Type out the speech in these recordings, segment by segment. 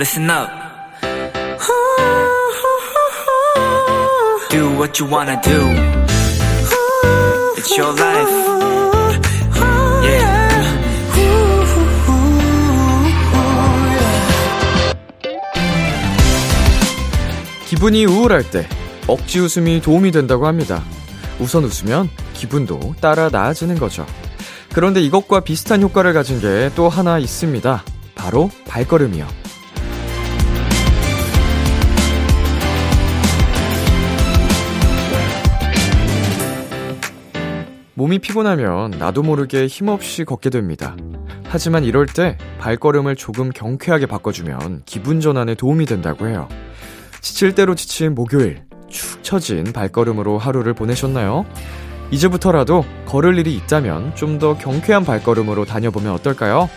listen up. Do what you wanna do. It's your life. Yeah. 기분이 우울할 때 억지 웃음이 도움이 된다고 합니다. 우선 웃으면 기분도 따라 나아지는 거죠. 그런데 이것과 비슷한 효과를 가진 게 또 하나 있습니다. 바로 발걸음이요. 몸이 피곤하면 나도 모르게 힘없이 걷게 됩니다. 하지만 이럴 때 발걸음을 조금 경쾌하게 바꿔주면 기분 전환에 도움이 된다고 해요. 지칠 대로 지친 목요일, 축 처진 발걸음으로 하루를 보내셨나요? 이제부터라도 걸을 일이 있다면 좀 더 경쾌한 발걸음으로 다녀보면 어떨까요?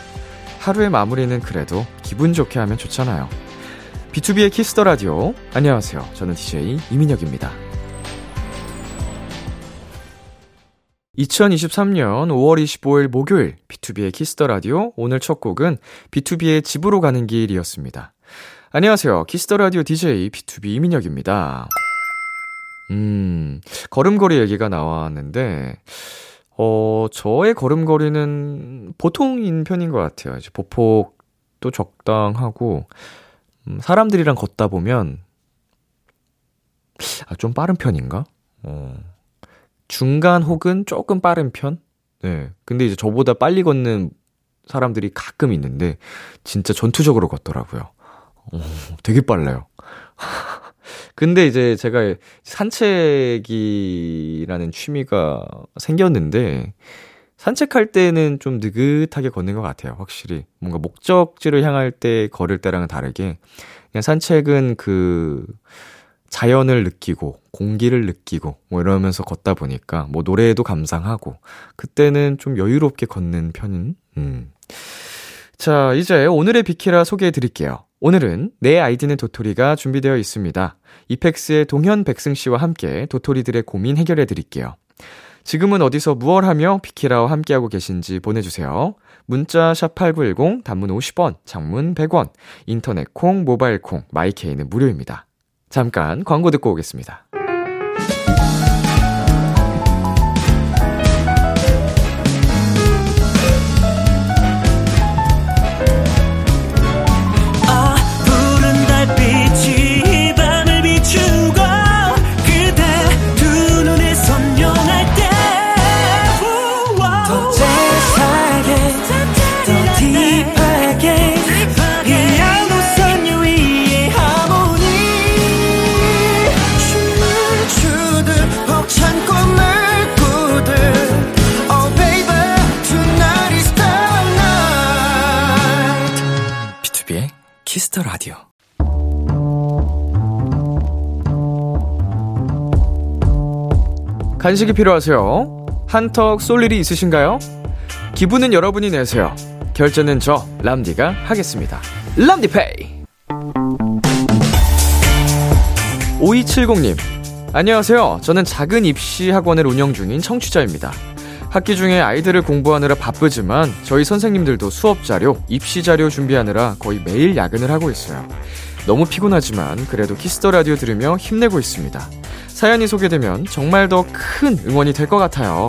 하루의 마무리는 그래도 기분 좋게 하면 좋잖아요. B2B의 키스터 라디오. 안녕하세요. 저는 DJ 이민혁입니다. 2023년 5월 25일 목요일 B2B의 키스터 라디오. 오늘 첫 곡은 BTOB의 집으로 가는 길이었습니다. 안녕하세요. 키스터 라디오 DJ B2B 이민혁입니다. 음, 걸음걸이 얘기가 나왔는데, 어, 저의 걸음걸이는 보통인 편인 것 같아요. 이제 보폭도 적당하고, 음, 사람들이랑 걷다 보면, 아, 좀 빠른 편인가? 어, 중간 혹은 조금 빠른 편? 네. 근데 이제 저보다 빨리 걷는 사람들이 가끔 있는데, 진짜 전투적으로 걷더라고요. 어, 되게 빨라요. 근데 이제 제가 산책이라는 취미가 생겼는데, 산책할 때는 좀 느긋하게 걷는 것 같아요, 확실히. 뭔가 목적지를 향할 때 걸을 때랑은 다르게, 그냥 산책은 그, 자연을 느끼고, 공기를 느끼고, 뭐 이러면서 걷다 보니까, 뭐 노래에도 감상하고, 그때는 좀 여유롭게 걷는 편인, 음. 자, 이제 오늘의 비키라 소개해 드릴게요. 오늘은 내 아이디는 도토리가 준비되어 있습니다. 이펙스의 동현 백승 씨와 함께 도토리들의 고민 해결해 드릴게요. 지금은 어디서 무얼 하며 비키라와 함께하고 계신지 보내주세요. 문자 샵8910 단문 50원, 장문 100원, 인터넷 콩, 모바일 콩, 마이케이는 무료입니다. 잠깐 광고 듣고 오겠습니다. Kiss the Radio. 간식이 필요하세요? 한턱 쏠 일이 있으신가요? 기분은 여러분이 내세요. 결제는 저 람디가 하겠습니다. 람디페이. 5270님. 안녕하세요. 저는 작은 입시 학원을 운영 중인 청취자입니다. 학기 중에 아이들도 공부하느라 바쁘지만 저희 선생님들도 수업 자료, 입시 자료 준비하느라 거의 매일 야근을 하고 있어요. 너무 피곤하지만 그래도 Kiss the Radio 들으며 힘내고 있습니다. 사연이 소개되면 정말 더 큰 응원이 될 것 같아요.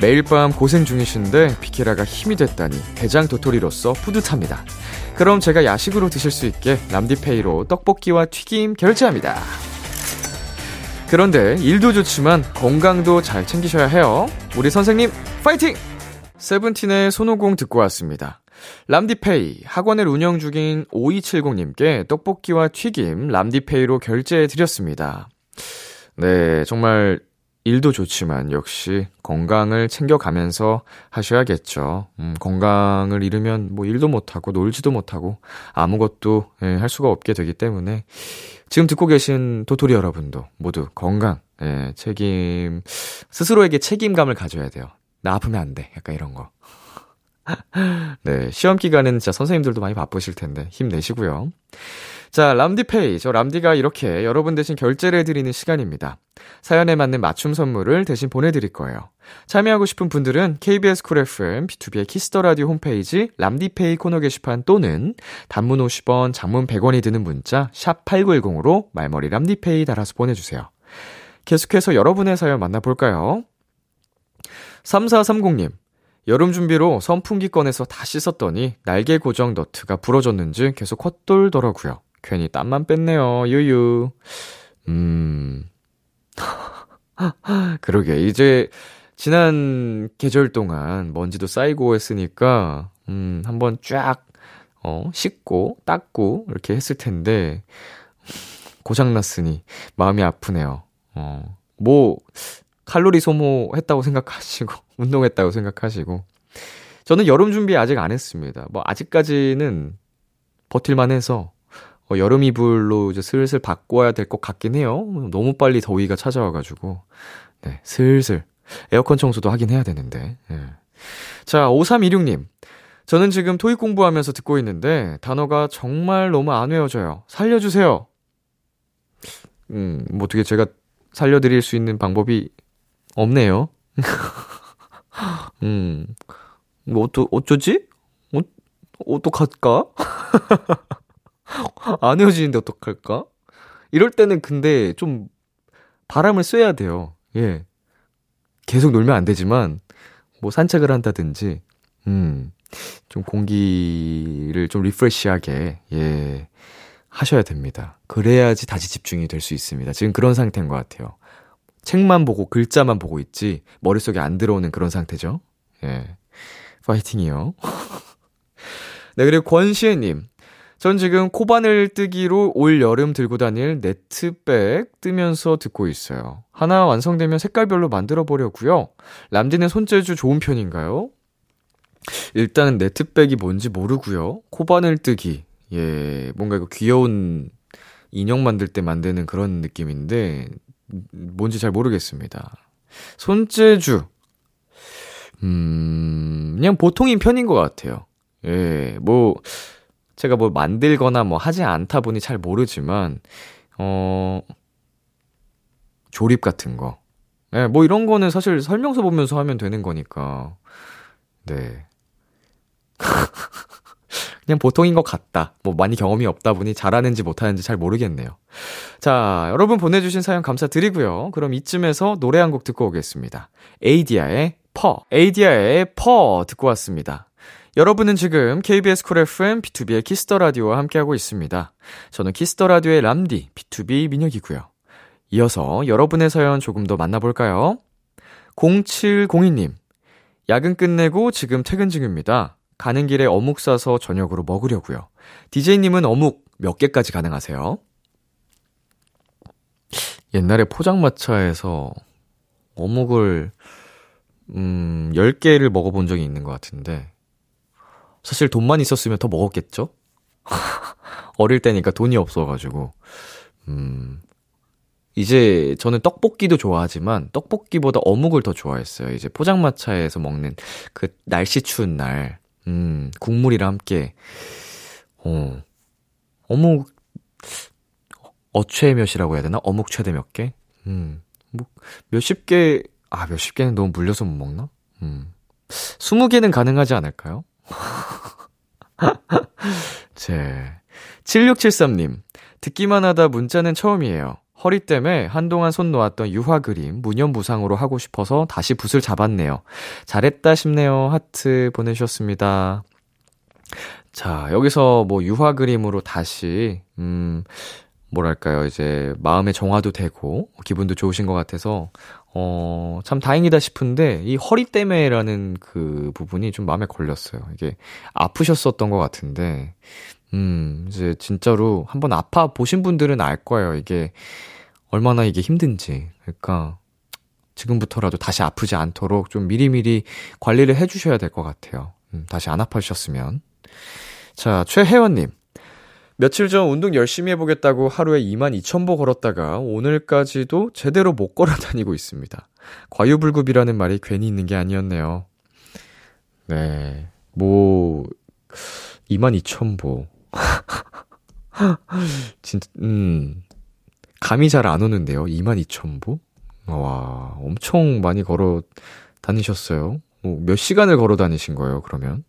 매일 밤 고생 중이신데 비키라가 힘이 됐다니 대장 도토리로서 뿌듯합니다. 그럼 제가 야식으로 드실 수 있게 람디페이로 떡볶이와 튀김 결제합니다. 그런데 일도 좋지만 건강도 잘 챙기셔야 해요. 우리 선생님 파이팅! 세븐틴의 손오공 듣고 왔습니다. 람디페이 학원을 운영 중인 5270님께 떡볶이와 튀김 람디페이로 결제해 드렸습니다. 네, 정말 일도 좋지만 역시 건강을 챙겨가면서 하셔야겠죠. 음, 건강을 잃으면 뭐 일도 못하고 놀지도 못하고 아무것도 예, 할 수가 없게 되기 때문에 지금 듣고 계신 도토리 여러분도 모두 건강, 예, 책임, 스스로에게 책임감을 가져야 돼요. 나 아프면 안 돼. 약간 이런 거. 네, 시험 기간에는 진짜 선생님들도 많이 바쁘실 텐데 힘내시고요. 자, 람디페이. 저 람디가 이렇게 여러분 대신 결제를 해드리는 시간입니다. 사연에 맞는 맞춤 선물을 대신 보내드릴 거예요. 참여하고 싶은 분들은 KBS 쿨 FM, B2B의 키스터 라디오 홈페이지 람디페이 코너 게시판 또는 단문 50원, 장문 100원이 드는 문자 샵 8910으로 말머리 람디페이 달아서 보내주세요. 계속해서 여러분의 사연 만나볼까요? 3430님. 여름 준비로 선풍기 꺼내서 다 씻었더니 날개 고정 너트가 부러졌는지 계속 헛돌더라고요. 괜히 땀만 뺐네요. 유유. 음. 그러게. 이제 지난 계절 동안 먼지도 쌓이고 했으니까 음, 한번 쫙 어, 씻고 닦고 이렇게 했을 텐데 고장 났으니 마음이 아프네요. 어. 뭐 칼로리 소모했다고 생각하시고 운동했다고 생각하시고 저는 여름 준비 아직 안 했습니다. 뭐 아직까지는 버틸만 해서 어, 여름 이불로 이제 슬슬 바꿔야 될 것 같긴 해요. 너무 빨리 더위가 찾아와가지고 네 슬슬 에어컨 청소도 하긴 해야 되는데. 네. 자 5326님 저는 지금 토익 공부하면서 듣고 있는데 단어가 정말 너무 안 외워져요. 살려주세요. 음, 뭐 어떻게 제가 살려드릴 수 있는 방법이 없네요. 음, 뭐, 어쩌, 어쩌지? 어, 어떡할까? 안 헤어지는데 어떡할까? 이럴 때는 근데 좀 바람을 쐬야 돼요. 예. 계속 놀면 안 되지만, 뭐 산책을 한다든지, 음, 좀 공기를 좀 리프레시하게, 예, 하셔야 됩니다. 그래야지 다시 집중이 될 수 있습니다. 지금 그런 상태인 것 같아요. 책만 보고 글자만 보고 있지 머릿속에 안 들어오는 그런 상태죠. 예. 파이팅이요. 네, 그리고 권시혜님. 전 지금 코바늘 뜨기로 올 여름 들고 다닐 네트백 뜨면서 듣고 있어요. 하나 완성되면 색깔별로 만들어 보려고요. 람디는 손재주 좋은 편인가요? 일단은 네트백이 뭔지 모르고요. 코바늘 뜨기. 예, 뭔가 이거 귀여운 인형 만들 때 만드는 그런 느낌인데 뭔지 잘 모르겠습니다. 손재주. 음, 그냥 보통인 편인 것 같아요. 예, 뭐, 제가 뭐 만들거나 뭐 하지 않다 보니 잘 모르지만, 어, 조립 같은 거. 예, 뭐 이런 거는 사실 설명서 보면서 하면 되는 거니까. 네. 그냥 보통인 것 같다. 뭐 많이 경험이 없다 보니 잘하는지 못하는지 잘 모르겠네요. 자, 여러분 보내주신 사연 감사드리고요. 그럼 이쯤에서 노래 한 곡 듣고 오겠습니다. ADYA의 Per. ADYA의 Per 듣고 왔습니다. 여러분은 지금 KBS 쿨 FM B2B의 키스터 라디오와 함께하고 있습니다. 저는 키스터 라디오의 람디 B2B 민혁이고요. 이어서 여러분의 사연 조금 더 만나볼까요? 0702님. 야근 끝내고 지금 퇴근 중입니다. 가는 길에 어묵 사서 저녁으로 먹으려고요. DJ님은 어묵 몇 개까지 가능하세요? 옛날에 포장마차에서 어묵을, 음, 10개를 먹어본 적이 있는 것 같은데, 사실 돈만 있었으면 더 먹었겠죠? 어릴 때니까 돈이 없어가지고, 음, 이제 저는 떡볶이도 좋아하지만 떡볶이보다 어묵을 더 좋아했어요. 이제 포장마차에서 먹는 그 날씨 추운 날, 음, 국물이랑 함께, 어, 어묵, 어최 몇이라고 해야 되나? 어묵 최대 몇 개? 음, 뭐, 몇십 개, 아, 몇십 개는 너무 물려서 못 먹나? 음, 스무 개는 가능하지 않을까요? 제, 7673님, 듣기만 하다 문자는 처음이에요. 허리 때문에 한동안 손 놓았던 유화 그림 무념무상으로 하고 싶어서 다시 붓을 잡았네요. 잘했다 싶네요. 하트 보내주셨습니다. 자, 여기서 뭐 유화 그림으로 다시, 음, 뭐랄까요, 이제 마음의 정화도 되고 기분도 좋으신 것 같아서, 어, 참 다행이다 싶은데 이 허리 때문에라는 그 부분이 좀 마음에 걸렸어요. 이게 아프셨었던 것 같은데, 음, 이제 진짜로 한번 아파 보신 분들은 알 거예요. 이게 얼마나 이게 힘든지. 그러니까 지금부터라도 다시 아프지 않도록 좀 미리미리 관리를 해주셔야 될 것 같아요. 음, 다시 안 아파주셨으면. 자, 최혜원님. 며칠 전 운동 열심히 해보겠다고 하루에 2만 2천0보 걸었다가 오늘까지도 제대로 못 걸어 다니고 있습니다. 과유불급이라는 말이 괜히 있는 게 아니었네요. 네. 뭐, 2만 2천0보 진짜, 음. 감이 잘 안 오는데요. 22,000보? 와, 엄청 많이 걸어 다니셨어요. 뭐, 몇 시간을 걸어 다니신 거예요, 그러면?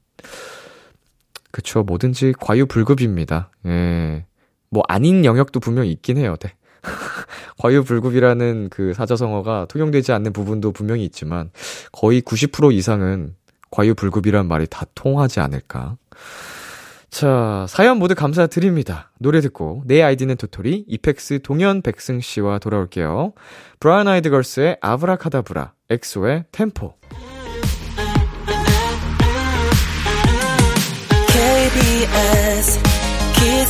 그쵸, 뭐든지 과유불급입니다. 예. 뭐, 아닌 영역도 분명 있긴 해요, 네. 과유불급이라는 그 사자성어가 통용되지 않는 부분도 분명히 있지만, 거의 90% 이상은 과유불급이란 말이 다 통하지 않을까. 자, 사연 모두 감사드립니다. 노래 듣고 내 아이디는 도토리, EPEX 동현 백승 씨와 돌아올게요. 브라운 아이드 걸스의 아브라카다브라, 엑소의 Tempo.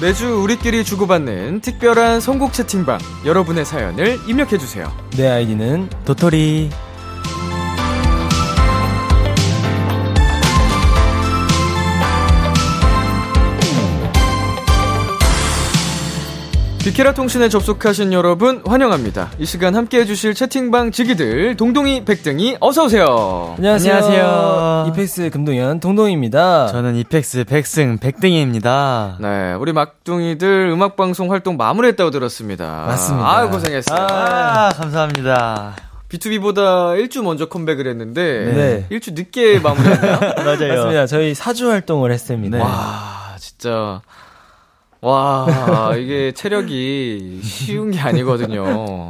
매주 우리끼리 주고받는 특별한 선곡 채팅방. 여러분의 사연을 입력해주세요. 내 아이디는 도토리. 비케라 통신에 접속하신 여러분 환영합니다. 이 시간 함께 해주실 채팅방 지기들 동동이 백등이 어서 오세요. 안녕하세요. 안녕하세요. 이펙스 금동현 동동입니다. 저는 이펙스 백승 백등이입니다. 네, 우리 막둥이들 음악 방송 활동 마무리했다고 들었습니다. 맞습니다. 아유 고생했어요. 아, 감사합니다. B2B보다 일주 먼저 컴백을 했는데 네. 일주 늦게 마무리했나요? 맞아요. 맞습니다. 저희 사주 활동을 했습니다. 네. 와, 진짜. 와, 이게 체력이 쉬운 게 아니거든요.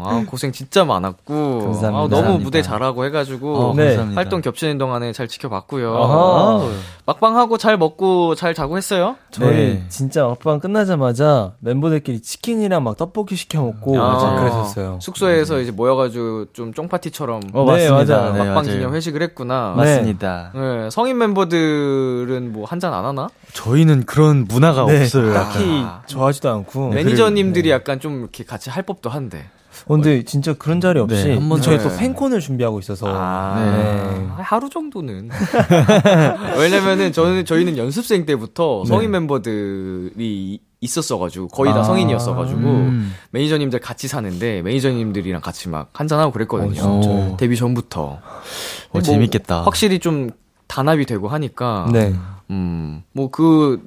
아, 고생 진짜 많았고. 감사합니다. 아, 너무 감사합니다. 무대 잘하고 해가지고. 어, 네. 활동 겹치는 동안에 잘 지켜봤고요. 어허. 막방하고 잘 먹고 잘 자고 했어요? 저희 네. 진짜 막방 끝나자마자 멤버들끼리 치킨이랑 막 떡볶이 시켜 먹고 아. 막 그랬었어요. 숙소에서 이제 모여가지고 좀 쫑파티처럼 어, 네, 맞습니다. 맞아요. 네, 막방 맞아요. 기념 회식을 했구나. 맞- 맞습니다. 네, 성인 멤버들은 뭐 한 잔 안 하나? 저희는 그런 문화가 네, 없어요. 딱히 아. 좋아하지도 않고. 매니저님들이 약간 좀 이렇게 같이 할 법도 한데. 어, 근데 진짜 그런 자리 없이 네, 한번 저희 네. 또 팬콘을 준비하고 있어서 아, 네. 하루 정도는. 왜냐면은 저는 저희는 연습생 때부터 성인 멤버들이 있었어가지고 거의 다 아. 성인이었어가지고 음. 매니저님들 같이 사는데 매니저님들이랑 같이 막 한잔하고 그랬거든요. 어, 진짜요? 데뷔 전부터. 어, 뭐 재밌겠다. 확실히 좀 단합이 되고 하니까. 네. 음, 뭐 그,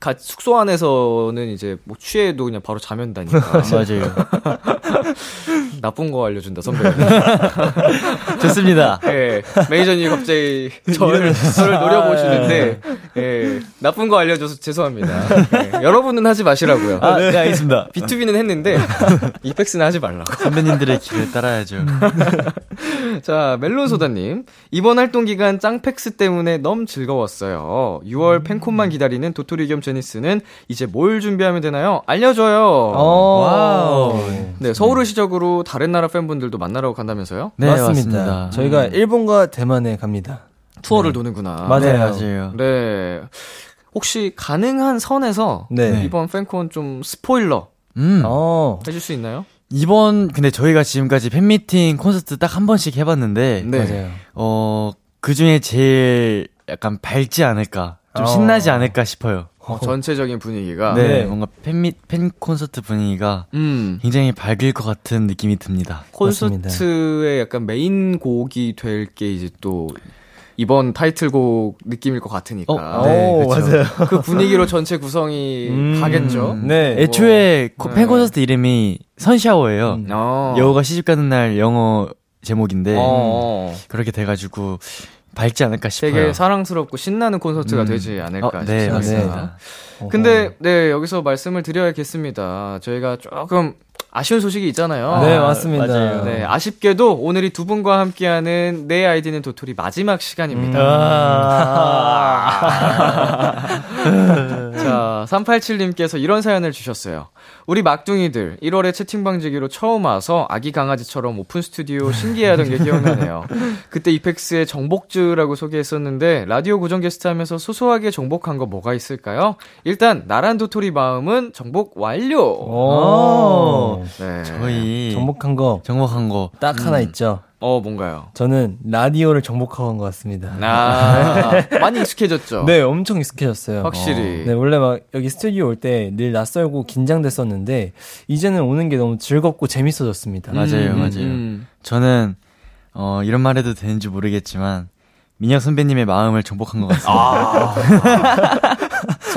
가, 숙소 안에서는 이제 뭐 취해도 그냥 바로 자면 다니까. 맞아요. 나쁜 거 알려준다, 선배가. 좋습니다. 예, 매니저님이 갑자기 저를, 저를 노려보시는데, 예, 나쁜 거 알려줘서 죄송합니다. 예, 여러분은 하지 마시라고요. 아, 네, 알겠습니다. BTOB는 했는데, EPEX는 하지 말라고. 선배님들의 길을 따라야죠. 자, 멜론 소다님. 이번 활동 기간 짱펙스 때문에 너무 즐거웠어요. 6월 팬콘만 기다리는 도토리 겸 제니스는 이제 뭘 준비하면 되나요? 알려줘요. 어. Wow. 네, 서울을 시작으로 다른 나라 팬분들도 만나러 간다면서요? 네, 맞습니다. 맞습니다. 저희가 음. 일본과 대만에 갑니다. 투어를 도는구나. 맞아요. 네, 맞아요. 네. 혹시 가능한 선에서 네. 이번 팬콘 좀 스포일러 음. 어. 해줄 수 있나요? 이번, 근데 저희가 지금까지 팬미팅 콘서트 딱 한 번씩 해봤는데, 네. 맞아요. 어, 그 중에 제일 약간 밝지 않을까. 좀 어. 신나지 않을까 싶어요. 어, 전체적인 분위기가. 네, 네. 뭔가 팬미, 팬 콘서트 분위기가 음. 굉장히 밝을 것 같은 느낌이 듭니다. 콘서트의 약간 메인 곡이 될 게 이제 또 이번 타이틀곡 느낌일 것 같으니까. 어, 네, 오, 그쵸. 맞아요. 그 분위기로 전체 구성이 음, 가겠죠. 네. 애초에 코- 네. 팬 콘서트 이름이 선샤워예요. 음. 어. 여우가 시집 가는 날 영어 제목인데 어. 그렇게 돼가지고 밝지 않을까 싶어요. 되게 사랑스럽고 신나는 콘서트가 음. 되지 않을까 어, 네, 싶습니다. 맞습니다. 어허. 근데 네 여기서 말씀을 드려야겠습니다. 저희가 조금 아쉬운 소식이 있잖아요. 네, 아, 맞습니다. 맞아요. 네, 아쉽게도 오늘 이 두 분과 함께하는 내 아이디는 도토리 마지막 시간입니다. 아. 자, 자, 387님께서 이런 사연을 주셨어요. 우리 막둥이들 1월에 채팅방지기로 처음 와서 아기 강아지처럼 오픈 스튜디오 신기해하던 게 기억나네요. 그때 EPEX의 정복즈라고 소개했었는데 라디오 고정 게스트 하면서 소소하게 정복한 거 뭐가 있을까요? 일단 나란 도토리 마음은 정복 완료. 오. 네. 저희 정복한 거. 딱 정복한 거 하나 있죠. 어 뭔가요? 저는 라디오를 정복한 것 같습니다. 아 많이 익숙해졌죠. 네, 엄청 익숙해졌어요. 확실히. 네, 원래 막 여기 스튜디오 올 때 늘 낯설고 긴장됐었는데 이제는 오는 게 너무 즐겁고 재밌어졌습니다. 맞아요, 음, 맞아요. 음. 저는 어 이런 말 해도 되는지 모르겠지만 민혁 선배님의 마음을 정복한 것 같습니다.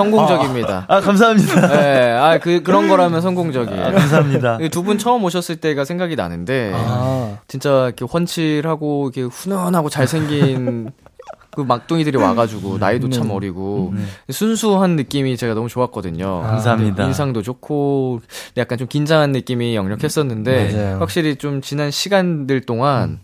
성공적입니다. 아, 감사합니다. 네, 아, 그, 그런 거라면 성공적이에요. 아, 감사합니다. 두 분 처음 오셨을 때가 생각이 나는데, 아, 진짜 이렇게 훤칠하고, 이렇게 훈훈하고 잘생긴 그 막둥이들이 와가지고, 나이도 참 어리고, 순수한 느낌이 제가 너무 좋았거든요. 감사합니다. 인상도 좋고, 약간 좀 긴장한 느낌이 역력했었는데, 맞아요. 확실히 좀 지난 시간들 동안,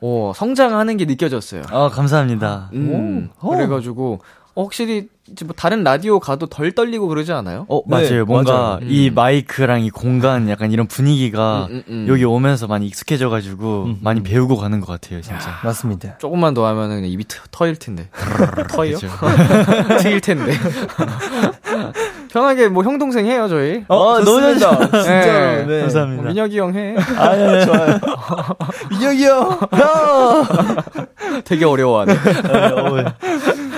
어, 성장하는 게 느껴졌어요. 아, 감사합니다. 음, 그래가지고, 어, 확실히, 이제 뭐 다른 라디오 가도 덜 떨리고 그러지 않아요? 어, 네, 맞아요. 뭔가 맞아요. 이 음. 마이크랑 이 공간 약간 이런 분위기가 음, 음, 음. 여기 오면서 많이 익숙해져가지고 많이 배우고 가는 것 같아요, 진짜. 맞습니다. 조금만 더 하면은 그냥 입이 터, 터일 텐데. 그쵸. 트일 텐데. 편하게 뭐 형 동생 해요 저희. 어, 너무 좋다. 진짜로. 네. 뭐 감사합니다. 민혁이 형 해. 아, 네, 좋아요. 민혁이 형! 되게 어려워하네.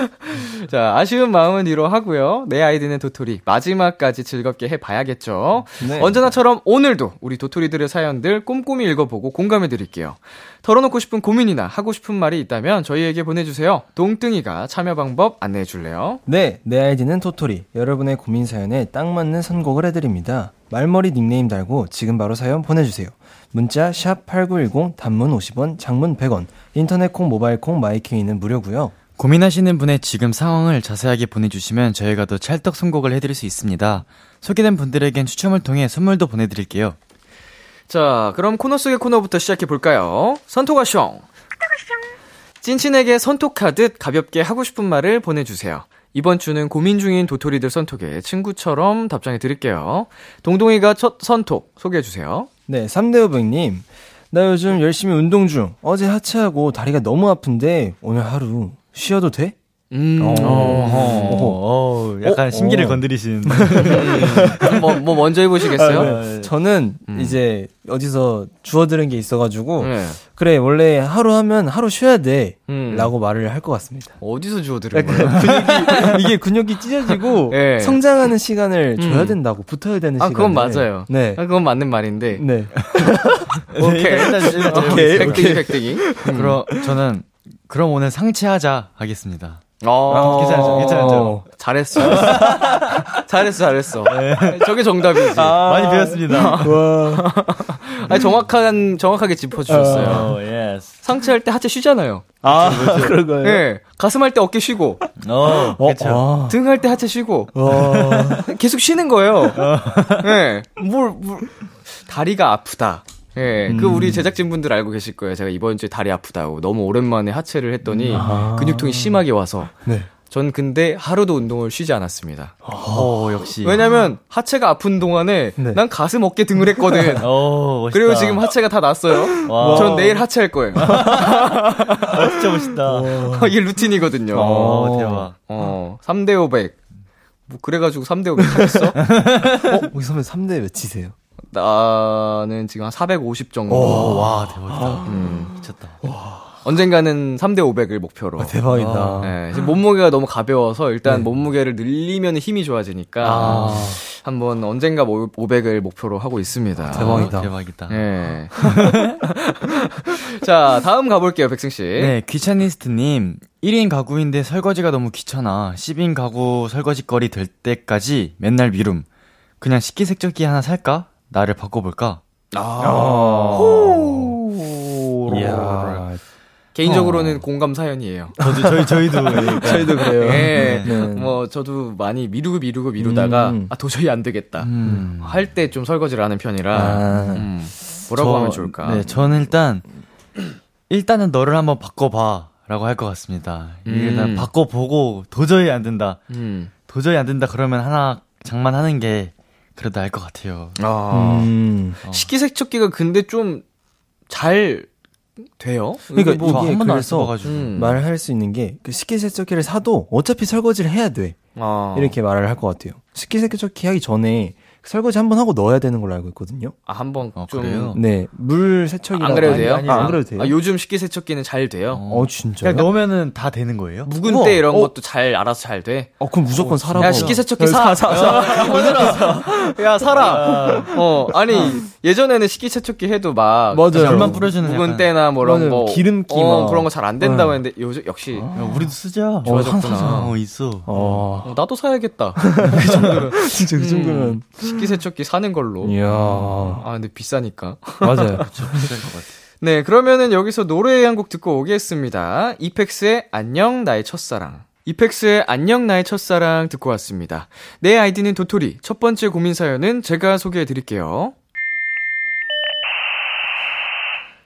어, 자 아쉬운 마음은 위로하고요. 내 아이디는 도토리 마지막까지 즐겁게 해봐야겠죠. 네. 언제나처럼 오늘도 우리 도토리들의 사연들 꼼꼼히 읽어보고 공감해드릴게요. 털어놓고 싶은 고민이나 하고 싶은 말이 있다면 저희에게 보내주세요. 동등이가 참여 방법 안내해줄래요? 네, 내 아이디는 토토리. 여러분의 고민 사연에 딱 맞는 선곡을 해드립니다. 말머리 닉네임 달고 지금 바로 사연 보내주세요. 문자 샵 #8910 단문 50원, 장문 100원. 인터넷 콩, 모바일 콩, 마이킹이는 무료고요. 고민하시는 분의 지금 상황을 자세하게 보내주시면 저희가 더 찰떡 선곡을 해드릴 수 있습니다. 소개된 분들에겐 추첨을 통해 선물도 보내드릴게요. 자, 그럼 코너 속의 코너부터 시작해볼까요? 선톡아숑. 찐친에게 선톡하듯 가볍게 하고 싶은 말을 보내주세요. 이번 주는 고민 중인 도토리들 선톡에 친구처럼 답장해 드릴게요. 동동이가 첫 선톡 소개해 주세요. 네, 3대500님. 나 요즘 열심히 운동 중. 어제 하체하고 다리가 너무 아픈데 오늘 하루 쉬어도 돼? 음, 어. 어, 약간 어, 심기를 어. 건드리시는. 뭐, 뭐 먼저 해보시겠어요? 네. 저는 이제 어디서 주워 들은 게 있어가지고 네. 그래 원래 하루 하면 하루 쉬어야 돼 음. 라고 말을 할 것 같습니다 어디서 주워 들은 거예요? 근육이 이게 근육이 찢어지고 네. 성장하는 시간을 줘야 음. 된다고 붙어야 되는 아, 시간 그건 맞아요. 네 아, 그건 맞는 말인데. 네. 오케이. 오케이, 획득이, 획득이. 그럼 저는 그럼 오늘 상체하자 하겠습니다. 어, 괜찮죠, 괜찮죠. 잘했어. 잘했어, 잘했어. 저게 정답이지. 많이 배웠습니다. 와. 아니, 정확한, 정확하게 짚어주셨어요. 어, yes. 상체할 때 하체 쉬잖아요. 아, 그런 거예요? 예. 가슴 할 때 어깨 쉬고, 어, 어, 그쵸. 아. 등할 때 하체 쉬고, 와. 계속 쉬는 거예요. 예. 뭘, 뭘, 다리가 아프다. 예, 그 우리 제작진분들 알고 계실 거예요. 제가 이번 주에 다리 아프다고 너무 오랜만에 하체를 했더니 근육통이 심하게 와서 네. 전 근데 하루도 운동을 쉬지 않았습니다. 어, 역시. 왜냐면 하체가 아픈 동안에 네. 난 가슴 어깨 등을 했거든. 어, 멋있다. 그리고 지금 하체가 다 나았어요. 와. 전 내일 하체 할 거예요. 아, 진짜 멋있다. 이게 루틴이거든요. 어, 대박. 어, 3대 500. 뭐 그래가지고 3대 500 하겠어? 어, 우리 선배 3대 몇치세요? 나는 지금 한 450 정도. 오, 와, 대박이다. 음. 미쳤다. 언젠가는 3대 500을 목표로. 대박이다. 네, 지금 몸무게가 너무 가벼워서 일단 네. 몸무게를 늘리면 힘이 좋아지니까 아. 한번 언젠가 500을 목표로 하고 있습니다. 대박이다. 대박이다. 네. 자, 다음 가볼게요, 백승 씨. 네, 귀차니스트님. 1인 가구인데 설거지가 너무 귀찮아. 10인 가구 설거지 거리 될 때까지 맨날 미룸. 그냥 식기세척기 하나 살까? 나를 바꿔볼까? 아. 이야. 개인적으로는 공감 사연이에요. 저도, 저희, 저희도. 저희도 그래요. 네. 네. 뭐 저도 많이 미루고 미루고 미루다가 음. 아 도저히 안 되겠다. 음. 할때 좀 설거지를 하는 편이라 아. 음, 뭐라고 저- 하면 좋을까? 네, 저는 일단, 일단은 너를 한번 바꿔봐. 라고 할 것 같습니다. 음. 일단 바꿔보고 도저히 안 된다. 음. 도저히 안 된다 그러면 하나 장만하는 게 그래도 나을 것 같아요. 아. 음. 어. 식기세척기가 근데 좀 잘 돼요? 그러니까 이게 뭐 이게 한 번도 안 그래서. 음. 말할 수 있는 게, 그 식기세척기를 사도 어차피 설거지를 해야 돼. 아. 이렇게 말을 할 것 같아요. 식기세척기 하기 전에 설거지 한 번 하고 넣어야 되는 걸로 알고 있거든요. 아, 한번 어, 좀. 그래요? 네. 물 세척이랑. 안 그래도 돼요? 아, 안 그래도 돼요? 아, 요즘 식기세척기는 잘 돼요. 어, 진짜요? 그냥 넣으면 다 되는 거예요? 묵은. 때 이런 어. 것도 잘 알아서 잘 돼. 어, 그럼 무조건 사라고. 야, 식기세척기 사. 사, 사. 야, 사라. 어, 아니, 예전에는 식기세척기 해도 막. 맞아요. 물만 뿌려주는 묵은 약간- 때나 뭐 이런. 거. 기름기 어, 막. 그런 거 잘 안 된다고 네. 했는데, 요즘, 역시. 야, 우리도 쓰자. 좋아졌구나. 어, 사자. 어, 있어. 어, 어, 나도 사야겠다. 진짜 그 정도면. 식기세척기 사는 걸로. 이야. 아, 근데 비싸니까. 맞아요. 네, 그러면은 여기서 노래 한 곡 듣고 오겠습니다. 이펙스의 안녕 나의 첫사랑. 이펙스의 안녕 나의 첫사랑 듣고 왔습니다. 내 아이디는 도토리. 첫 번째 고민 사연은 제가 소개해 드릴게요.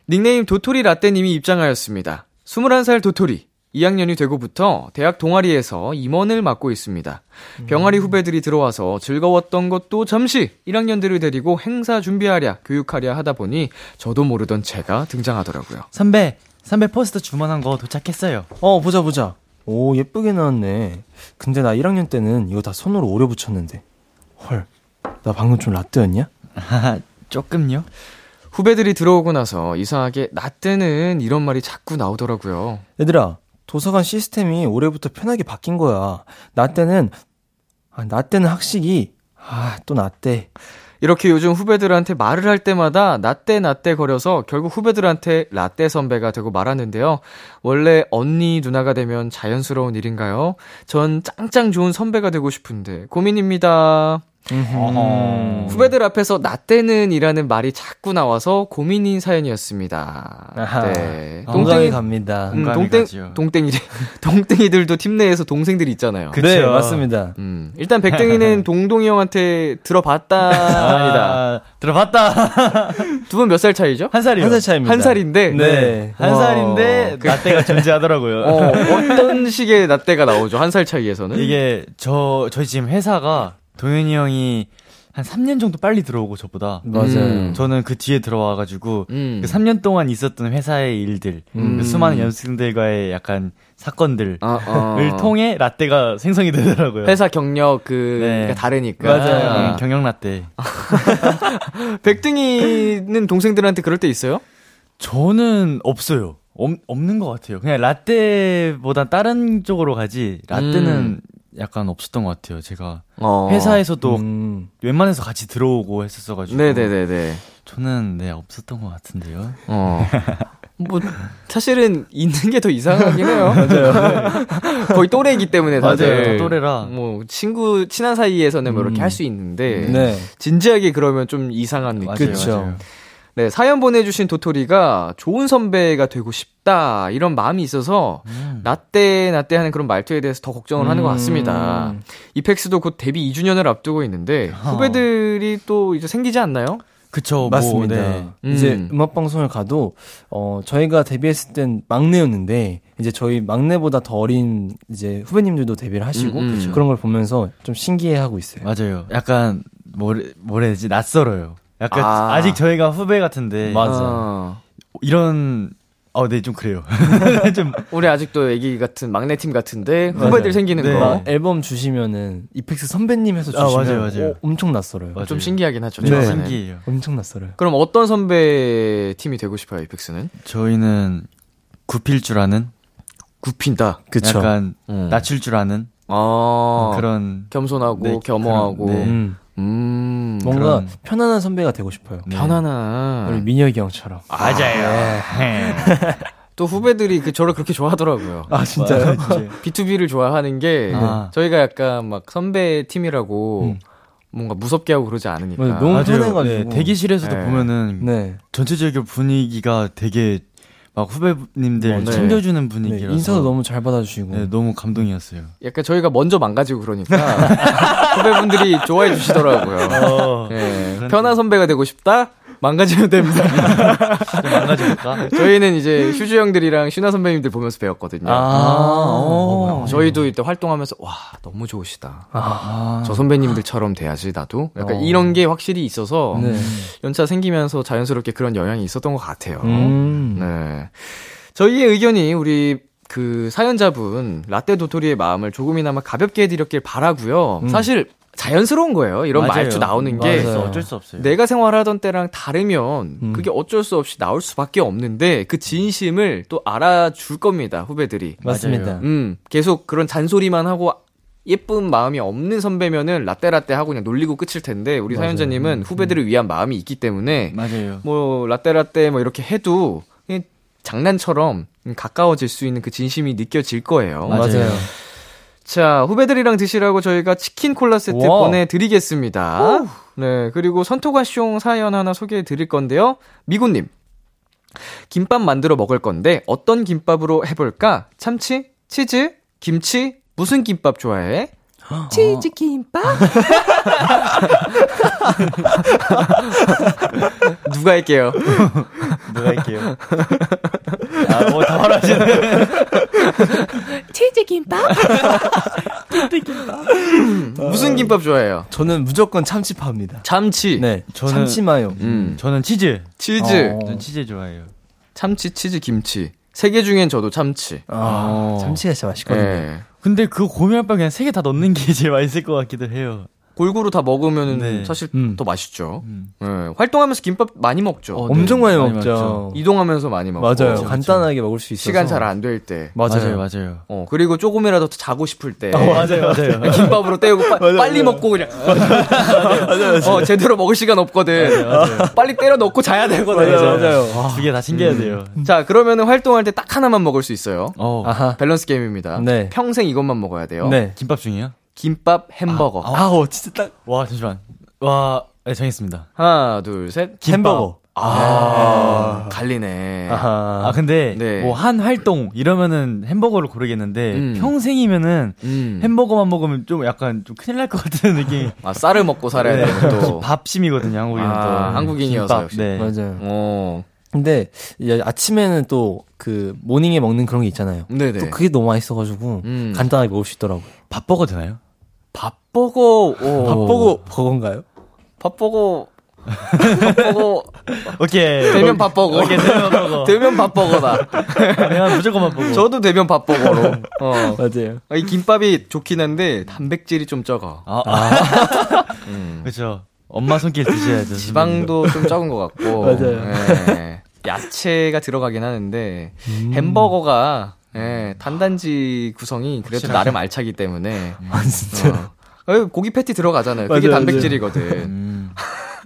닉네임 도토리 라떼님이 입장하였습니다. 21살 도토리. 2학년이 되고부터 대학 동아리에서 임원을 맡고 있습니다. 병아리 후배들이 들어와서 즐거웠던 것도 잠시 1학년들을 데리고 행사 준비하랴, 교육하랴 하다 보니 저도 모르던 제가 등장하더라고요. 선배, 선배 포스터 주문한 거 도착했어요. 어, 보자, 보자. 오, 예쁘게 나왔네. 근데 나 1학년 때는 이거 다 손으로 오려 붙였는데. 헐. 나 방금 좀 라떼였냐? 하하, 조금요? 후배들이 들어오고 나서 이상하게 나 때는 이런 말이 자꾸 나오더라고요. 얘들아, 도서관 시스템이 올해부터 편하게 바뀐 거야. 나 때는, 아, 나 때는 학식이, 아, 또 나 때. 이렇게 요즘 후배들한테 말을 할 때마다 나때 나때 거려서 결국 후배들한테 라떼 선배가 되고 말았는데요. 원래 언니 누나가 되면 자연스러운 일인가요? 전 짱짱 좋은 선배가 되고 싶은데 고민입니다. 음. 후배들 앞에서 나 때는 이라는 말이 자꾸 나와서 고민인 사연이었습니다. 아하. 네. 동감이 갑니다. 음, 동땡, 가죠. 동땡이래. 동땡이들도 팀 내에서 동생들이 있잖아요. 그쵸. 네, 맞습니다. 음, 일단 백등이는 동동이 형한테 들어봤다. 아니다. 아, 들어봤다. 두 분 몇 살 차이죠? 한 살이요. 한 살 차입니다. 한 살인데? 네. 한 와. 살인데 나때가 존재하더라고요. 어, 어떤 식의 나때가 나오죠? 한 살 차이에서는? 이게 저 저희 지금 회사가 동현이 형이 한 3년 정도 빨리 들어오고 저보다 맞아요. 음. 저는 그 뒤에 들어와가지고 음. 그 3년 동안 있었던 회사의 일들, 음. 그 수많은 연습생들과의 약간 사건들을 아, 아. 통해 라떼가 생성이 되더라고요. 회사 경력 그 네. 가 다르니까. 맞아요. 음, 경영 라떼. 백등이는 동생들한테 그럴 때 있어요? 저는 없어요. 없, 없는 것 같아요. 그냥 라떼보다 다른 쪽으로 가지 라떼는 음. 약간 없었던 것 같아요. 제가 어. 회사에서도 음. 웬만해서 같이 들어오고 했었어가지고 네네네네. 저는 네 없었던 것 같은데요. 어. 뭐 사실은 있는 게 더 이상하긴 해요. 맞아요. 거의 또래이기 때문에 다들 맞아요. 또래라. 뭐 친구 친한 사이에서는 뭐 이렇게 음. 할수 있는데 네. 진지하게 그러면 좀 이상한 느낌. 맞아요. 네, 사연 보내주신 도토리가 좋은 선배가 되고 싶다 이런 마음이 있어서 음. 나때 나때 하는 그런 말투에 대해서 더 걱정을 하는 것 음. 같습니다. 이펙스도 곧 데뷔 2주년을 앞두고 있는데 어. 후배들이 또 이제 생기지 않나요? 그쵸, 맞습니다. 뭐, 네. 음. 이제 음악 방송을 가도 어 저희가 데뷔했을 땐 막내였는데 이제 저희 막내보다 더 어린 이제 후배님들도 데뷔를 하시고 음, 음. 그런 걸 보면서 좀 신기해하고 있어요. 맞아요. 약간 뭐래 뭐라 해야 되지 낯설어요. 약간 아. 아. 직 저희가 후배 같은데 맞아. 어. 이런 어, 네, 좀 그래요. 좀 우리 아직도 애기 같은 막내 팀 같은데 후배들 맞아요. 생기는 네. 거. 막 앨범 주시면은 이펙스 선배님 해서 아, 주시면 맞아요, 맞아요. 어, 엄청 낯설어요. 맞아요. 좀 신기하긴 하죠. 네. 신기해요. 엄청 낯설어요. 그럼 어떤 선배 팀이 되고 싶어요, 이펙스는? 저희는 굽힐 줄 아는 굽힌다. 그쵸. 약간 음. 낮출 줄 아는 아, 그런 겸손하고 네, 겸허하고 그런, 네. 음, 음, 뭔가 그런- 편안한 선배가 되고 싶어요. 네. 편안한. 우리 민혁이 형처럼. 맞아요. 또 후배들이 그 저를 그렇게 좋아하더라고요. 아 진짜요? B2B를 좋아하는 게 아. 저희가 약간 막 선배 팀이라고 음. 뭔가 무섭게 하고 그러지 않으니까. 맞아요. 너무 맞아요. 편해가지고. 네, 대기실에서도 네. 보면은 네. 전체적인 분위기가 되게 막 후배님들 어, 네. 챙겨주는 네, 분위기라서 인사도 너무 잘 받아주시고. 네, 너무 감동이었어요. 약간 저희가 먼저 망가지고 그러니까 후배분들이 좋아해 주시더라고요. 어, 네. 편한 선배가 되고 싶다? 망가지면 됩니다. 좀 망가질까? 저희는 이제 휴주 형들이랑 슈나 선배님들 보면서 배웠거든요. 아, 어, 저희도 이때 활동하면서 와 너무 좋으시다. 아. 저 선배님들처럼 돼야지 나도. 약간 어. 이런 게 확실히 있어서 네. 연차 생기면서 자연스럽게 그런 영향이 있었던 것 같아요. 음. 네. 저희의 의견이 우리 그 사연자분 라떼 도토리의 마음을 조금이나마 가볍게 해드렸길 바라고요. 사실 자연스러운 거예요. 이런 맞아요. 말투 나오는 게 맞아요. 어쩔 수 없어요. 내가 생활하던 때랑 다르면 음. 그게 어쩔 수 없이 나올 수밖에 없는데 그 진심을 또 알아줄 겁니다 후배들이. 맞습니다. 음 계속 그런 잔소리만 하고 예쁜 마음이 없는 선배면은 라떼라떼 하고 그냥 놀리고 끝일 텐데 우리 맞아요. 사연자님은 후배들을 위한 마음이 있기 때문에 맞아요. 뭐 라떼라떼 뭐 이렇게 해도 그냥 장난처럼 가까워질 수 있는 그 진심이 느껴질 거예요. 맞아요. 자, 후배들이랑 드시라고 저희가 치킨 콜라 세트 와. 보내드리겠습니다. 네, 그리고 선토가쇼 사연 하나 소개해 드릴 건데요. 미구님. 김밥 만들어 먹을 건데 어떤 김밥으로 해볼까? 참치? 치즈? 김치? 무슨 김밥 좋아해? 치즈 김밥? 누가 할게요? 누가 할게요? 아, 뭐, 다 말하시네. 무슨 김밥 좋아해요? 저는 무조건 참치파입니다. 참치. 네. 저는- 참치 마요. 음. 저는 치즈. 치즈. 어. 전 치즈 좋아해요. 참치, 치즈, 김치. 세 개 중엔 저도 참치. 아, 참치가 진짜 맛있거든요. 예. 근데 그 고명빵 그냥 세 개 다 넣는 게 제일 맛있을 것 같기도 해요. 골고루 다 먹으면 네. 사실 음. 더 맛있죠. 음. 예. 활동하면서 김밥 많이 먹죠. 어, 엄청 네, 많이 많이 먹죠. 먹죠. 이동하면서 많이 먹고. 맞아요. 그렇죠, 간단하게 먹을 수 있어서. 시간 잘 안 될 때. 맞아요. 맞아요, 맞아요. 어, 그리고 조금이라도 더 자고 싶을 때. 맞아요, 맞아요. 김밥으로 때우고 빠- 빨리 먹고 그냥. 어, 제대로 먹을 시간 없거든. 빨리 때려 넣고 자야 되거든. 맞아요, 맞아요. 두 개 다 챙겨야 돼요. 자, 그러면은 활동할 때 딱 하나만 먹을 수 있어요. 어. 밸런스 게임입니다. 네. 평생 이것만 먹어야 돼요. 네. 김밥 중이요? 김밥 햄버거. 아, 어, 진짜 딱. 와, 잠시만. 와, 네, 정했습니다. 하나, 둘, 셋. 햄버거. 아, 갈리네. 아하. 아, 근데, 네. 뭐, 한 활동, 이러면은 햄버거를 고르겠는데, 음. 평생이면은 음. 햄버거만 먹으면 좀 약간 좀 큰일 날 것 같은 느낌이. 아, 쌀을 먹고 살아야 네. 되는 또. 밥심이거든요, 한국인은 아, 또. 한국인이어서 김밥, 역시. 네. 맞아요. 어. 근데 이제 아침에는 또 그 모닝에 먹는 그런 게 있잖아요. 네네. 또 그게 너무 맛있어가지고 음. 간단하게 먹을 수 있더라고요. 밥버거 되나요? 밥버거, 오. 밥버거 버거인가요? 밥버거, 밥버거, 오케이. 대면 밥버거. 오케이, 대면 밥버거. 대면 밥버거다. 내가 무조건 밥버거. 저도 대면 밥버거로. 어. 맞아요. 이 김밥이 좋긴 한데, 단백질이 좀 적어. 아, 아. 음. 그렇죠. 엄마 손길 드셔야죠. 지방도 좀 적은 것 같고. 맞아요. 예. 야채가 들어가긴 하는데, 햄버거가, 예, 단단지 구성이 그래도 나름 알차기 때문에. 아, 진짜. 어. 고기 패티 들어가잖아요. 그게 맞아요, 단백질이거든. 음.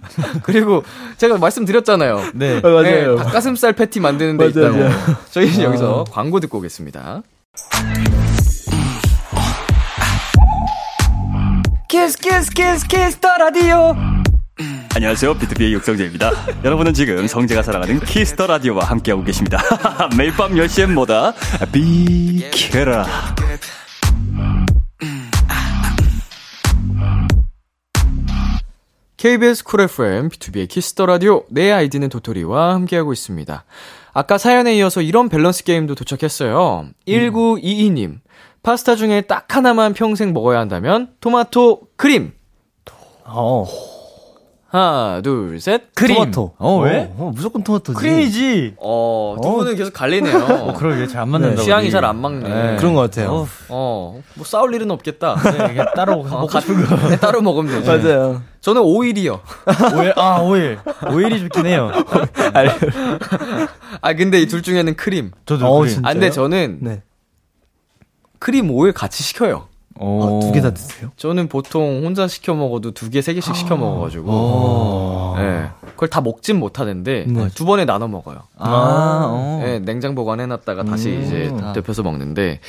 그리고 제가 말씀드렸잖아요. 네. 맞아요. 닭가슴살 패티 만드는 데 맞아요, 있다고. 맞아요. 저희는 여기서 광고 듣고 오겠습니다. Kiss Kiss Kiss Kiss the Radio 안녕하세요. 비투비의 육성재입니다. 여러분은 지금 성재가 사랑하는 Kiss the Radio와 함께하고 계십니다. 매일 밤 10시엔 뭐다? 비키라. KBS Cool FM, 비투비의 Kiss the Radio, 내 아이디는 도토리와 함께하고 있습니다. 아까 사연에 이어서 이런 밸런스 게임도 도착했어요. 1922님, 파스타 중에 딱 하나만 평생 먹어야 한다면, 토마토 크림. 어. 하나, 둘, 셋. 크림. 토마토. 어, 왜? 어, 무조건 토마토지. 크림이지. 어, 두 어. 분은 계속 갈리네요. 어, 그러게 잘 안 맞는다. 취향이 우리. 잘안 맞네. 네. 그런 것 같아요. 어, 어, 뭐 싸울 일은 없겠다. 네, 따로 어, 먹고 가- 싶은 거. 네, 따로 먹으면 되지. 맞아요. 저는 오일이요. 오일, 아, 오일. 오일이 좋긴 해요. 아, 근데 이 둘 중에는 크림. 저도 어, 크림. 진짜. 아, 근데 저는 네. 크림 오일 같이 시켜요. 어. 두개 다 드세요? 저는 보통 혼자 시켜 먹어도 두 개, 세 개씩 시켜 먹어가지고. 어. 네. 그걸 다 먹진 못하는데, 네. 두 번에 나눠 먹어요. 아, 어. 네, 냉장 보관해놨다가 다시 음. 이제 데펴서 먹는데,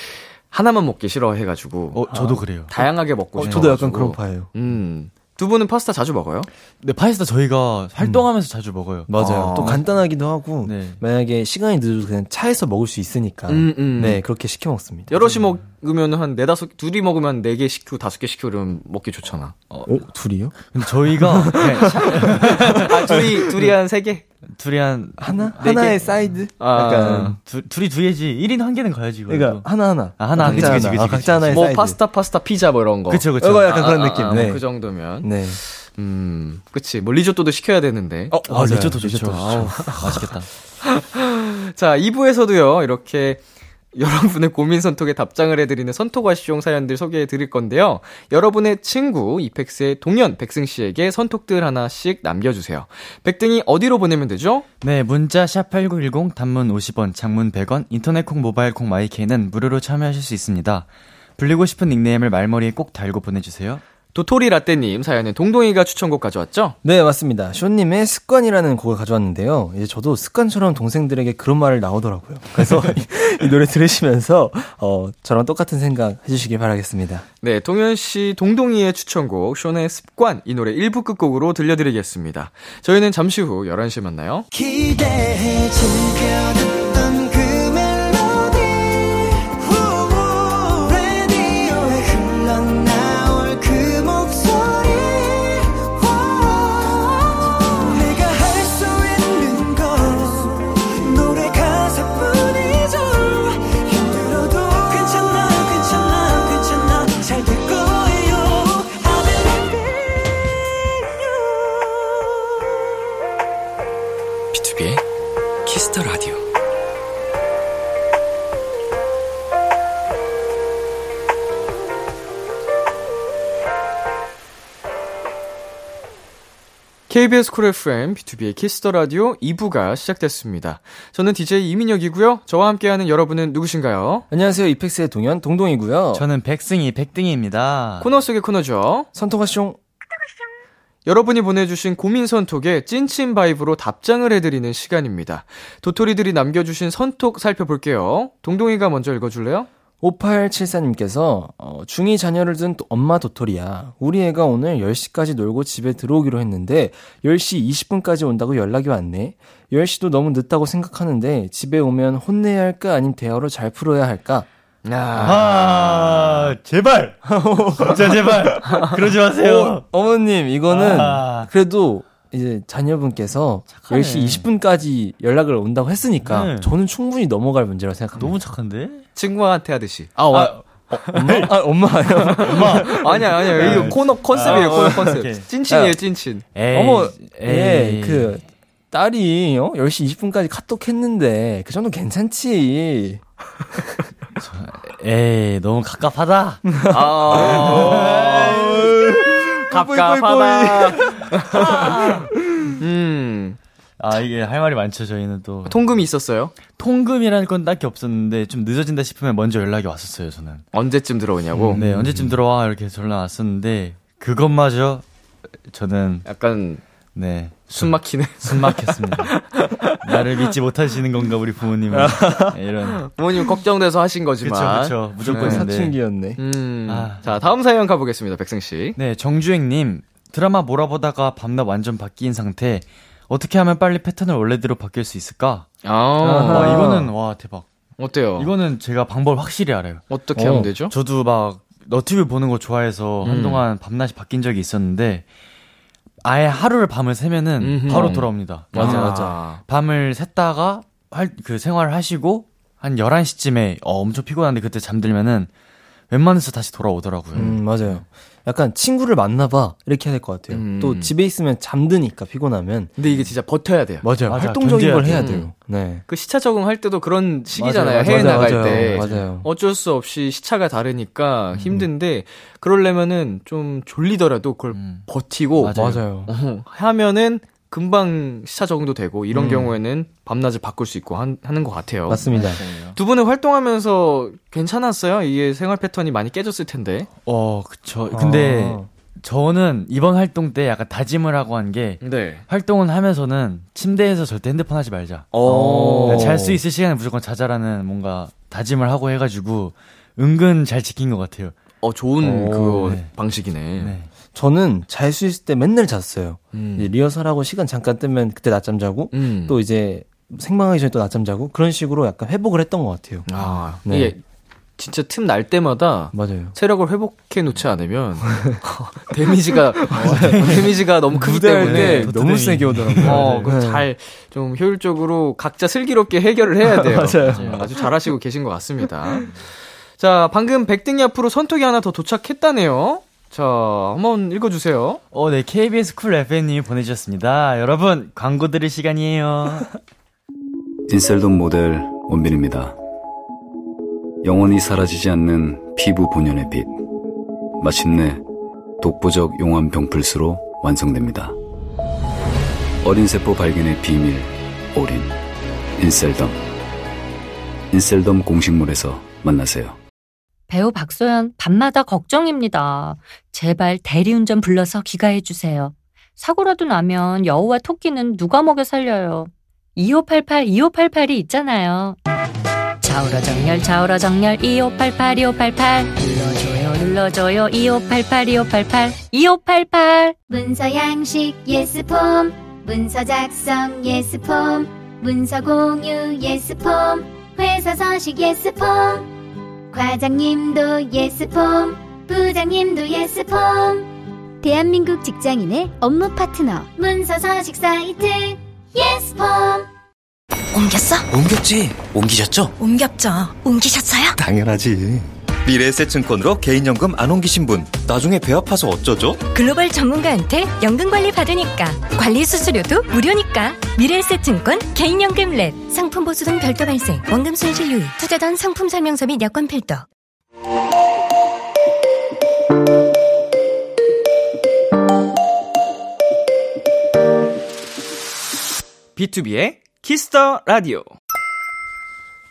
하나만 먹기 싫어해가지고, 어, 저도 그래요. 다양하게 먹고 어, 싶어. 저도 약간 그런 파예요. 음. 두 분은 파스타 자주 먹어요? 네, 파스타 저희가 활동하면서 자주 먹어요. 맞아요. 아. 또 간단하기도 하고 네. 만약에 시간이 늦어도 그냥 차에서 먹을 수 있으니까 음, 음. 네 그렇게 시켜 먹습니다. 여럿이 먹 으면 한 네다섯, 둘이 먹으면 네 개 시키고 다섯 개 시키고 그러면 먹기 좋잖아. 어, 둘이요? 근데 저희가 네, 샤- 아, 둘이, 둘이 한 세 개? 둘이 한 하나 네 개? 하나의 사이드. 아. 약간 두, 둘이 두 개지 1인 한 개는 가야지. 그래도. 그러니까 하나 하나. 아, 하나, 각자 그치, 그치, 아, 그치, 각자 하나의 뭐 사이드. 파스타, 파스타, 피자 뭐 이런 거. 그쵸, 그쵸. 이거 약간 그런 아, 느낌. 아, 네. 뭐 그 정도면. 네. 음, 그치. 뭐 리조또도 시켜야 되는데. 어, 아, 리조또 좋죠. 아우, 맛있겠다. 자, 2부에서도요, 이렇게 여러분의 고민 선톡에 답장을 해드리는 선톡와시용 사연들 소개해 드릴 건데요. 여러분의 친구, 이펙스의 동현, 백승씨에게 선톡들 하나씩 남겨주세요. 백등이 어디로 보내면 되죠? 네, 문자 샵8910 단문 50원, 장문 100원, 인터넷 콩, 모바일 콩, 마이케이는 무료로 참여하실 수 있습니다. 불리고 싶은 닉네임을 말머리에 꼭 달고 보내주세요. 도토리 라떼님 사연은 동동이가 추천곡 가져왔죠? 네, 맞습니다. 쇼님의 습관이라는 곡을 가져왔는데요. 이제 저도 습관처럼 동생들에게 그런 말을 나오더라고요. 그래서 이, 이 노래 들으시면서, 어, 저랑 똑같은 생각 해주시길 바라겠습니다. 네, 동현 씨 동동이의 추천곡, 쇼의 습관, 이 노래 1부 끝곡으로 들려드리겠습니다. 저희는 잠시 후 11시에 만나요. 기대해 즐겨 KBS Cool FM, 비투비의 Kiss the Radio 2부가 시작됐습니다. 저는 DJ 이민혁이고요. 저와 함께하는 여러분은 누구신가요? 안녕하세요. 이펙스의 동현, 동동이고요. 저는 백승이, 백등이입니다. 코너 속의 코너죠. 선톡하숑. 여러분이 보내주신 고민 선톡에 찐친 바이브로 답장을 해드리는 시간입니다. 도토리들이 남겨주신 선톡 살펴볼게요. 동동이가 먼저 읽어줄래요? 5874님께서 어, 중2 자녀를 둔 도- 엄마 도토리야. 우리 애가 오늘 10시까지 놀고 집에 들어오기로 했는데 10시 20분까지 온다고 연락이 왔네. 10시도 너무 늦다고 생각하는데 집에 오면 혼내야 할까 아님 대화로 잘 풀어야 할까? 아, 제발! 진짜 제발! 그러지 마세요. 어, 머님 이거는 아. 그래도 이제 자녀분께서 착하네. 10시 20분까지 연락을 온다고 했으니까 네. 저는 충분히 넘어갈 문제라고 생각합니다. 너무 착한데? 친구한테 하듯이. 아, 와, 엄마? 아, 엄마요? 아니야, 아니야. 이거 코너 컨셉이에요, 아, 코너 어, 컨셉. 오케이. 찐친이에요, 야. 찐친. 에이, 어머, 에이. 예, 그, 딸이, 어? 10시 20분까지 카톡 했는데, 그 정도 괜찮지. 에이, 너무 갑갑하다. 아. 갑갑하다. 음. 아, 이게 할 말이 많죠, 저희는 또. 통금이 있었어요? 통금이라는 건 딱히 없었는데, 좀 늦어진다 싶으면 먼저 연락이 왔었어요, 저는. 언제쯤 들어오냐고? 네, 언제쯤 들어와? 이렇게 전화 왔었는데, 그것마저, 저는, 약간 네, 숨 막히네. 숨 막혔습니다. 나를 믿지 못하시는 건가, 우리 부모님은. 네, 이런. 부모님 걱정돼서 하신 거지만. 그쵸. 네. 무조건인데. 사춘기였네. 음. 아. 자, 다음 사연 가보겠습니다, 백승 씨. 네, 정주행님. 드라마 몰아보다가 밤낮 완전 바뀐 상태. 어떻게 하면 빨리 패턴을 원래대로 바뀔 수 있을까? 아, 와, 이거는, 와, 대박. 어때요? 이거는 제가 방법을 확실히 알아요. 어떻게 어. 하면 되죠? 저도 막 너튜브 보는 거 좋아해서 음. 한동안 밤낮이 바뀐 적이 있었는데 아예 하루를 밤을 새면은 음흠. 바로 돌아옵니다. 맞아, 아. 맞아. 밤을 샜다가 할, 그 생활을 하시고 한 11시쯤에 어, 엄청 피곤한데 그때 잠들면은 웬만해서 다시 돌아오더라고요. 음, 맞아요. 약간 친구를 만나봐. 이렇게 해야 될 것 같아요. 음. 또 집에 있으면 잠드니까 피곤하면. 근데 이게 진짜 버텨야 돼요. 맞아요. 맞아, 활동적인 걸 해야 돼요. 돼요. 네. 그 시차 적응할 때도 그런 시기잖아요. 맞아요, 해외 맞아요, 나갈 맞아요. 때. 맞아요. 어쩔 수 없이 시차가 다르니까 힘든데, 그러려면은 좀 졸리더라도 그걸 음. 버티고, 맞아요. 어, 하면은 금방 시차 적응도 되고, 이런 음. 경우에는 밤낮을 바꿀 수 있고 한, 하는 것 같아요. 맞습니다. 두 분은 활동하면서 괜찮았어요? 이게 생활 패턴이 많이 깨졌을 텐데. 어, 그쵸. 근데 아. 저는 이번 활동 때 약간 다짐을 하고 한게 네. 활동은 하면서는 침대에서 절대 핸드폰 하지 말자. 어. 잘수 있을 시간에 무조건 자자라는 뭔가 다짐을 하고 해가지고 은근 잘 지킨 것 같아요. 어, 좋은 오, 그 네. 방식이네. 네. 저는 잘 수 있을 때 맨날 잤어요. 음. 이제 리허설하고 시간 잠깐 뜨면 그때 낮잠 자고 음. 또 이제 생방하기 전에 또 낮잠 자고 그런 식으로 약간 회복을 했던 것 같아요. 아, 네. 이게 진짜 틈 날 때마다 맞아요. 체력을 회복해 놓지 않으면 데미지가 데미지가 너무 크기 때문에 너무 세게 오더라고요. 어, 네. 잘좀 효율적으로 각자 슬기롭게 해결을 해야 돼요. 맞아요. 아주 잘하시고 계신 것 같습니다. 자, 방금 백등이 앞으로 선톡이 하나 더 도착했다네요. 자, 한번 읽어주세요. 어, 네, KBS Cool FM님이 보내주셨습니다. 여러분, 광고 들을 시간이에요. 인셀덤 모델 원빈입니다. 영원히 사라지지 않는 피부 본연의 빛. 마침내 독보적 용암 병풀수로 완성됩니다. 어린 세포 발견의 비밀, 올인. 인셀덤. 인셀덤 공식몰에서 만나세요. 배우 박소연, 밤마다 걱정입니다. 제발 대리운전 불러서 귀가해 주세요. 사고라도 나면 여우와 토끼는 누가 먹여 살려요. 2588, 2588이 있잖아요. 좌우로 정렬, 좌우로 정렬, 2588, 2588. 눌러줘요, 눌러줘요, 2588, 2588, 2588. 문서 양식 예스폼 문서 작성 예스폼 문서 공유 예스폼 회사 서식 예스폼 과장님도 예스폼 부장님도 예스폼 대한민국 직장인의 업무 파트너 문서 서식 사이트 예스폼 옮겼어? 옮겼지. 옮기셨죠? 옮겼죠. 옮기셨어요? 당연하지. 미래에셋증권으로 개인연금 안 옮기신 분 나중에 배 아파서 어쩌죠? 글로벌 전문가한테 연금 관리 받으니까 관리 수수료도 무료니까. 미래에셋증권 개인연금 랩. 상품 보수 등 별도 발생. 원금 손실 유의. 투자 전 상품 설명서 및 약관 필독 비투비의 Kiss the Radio.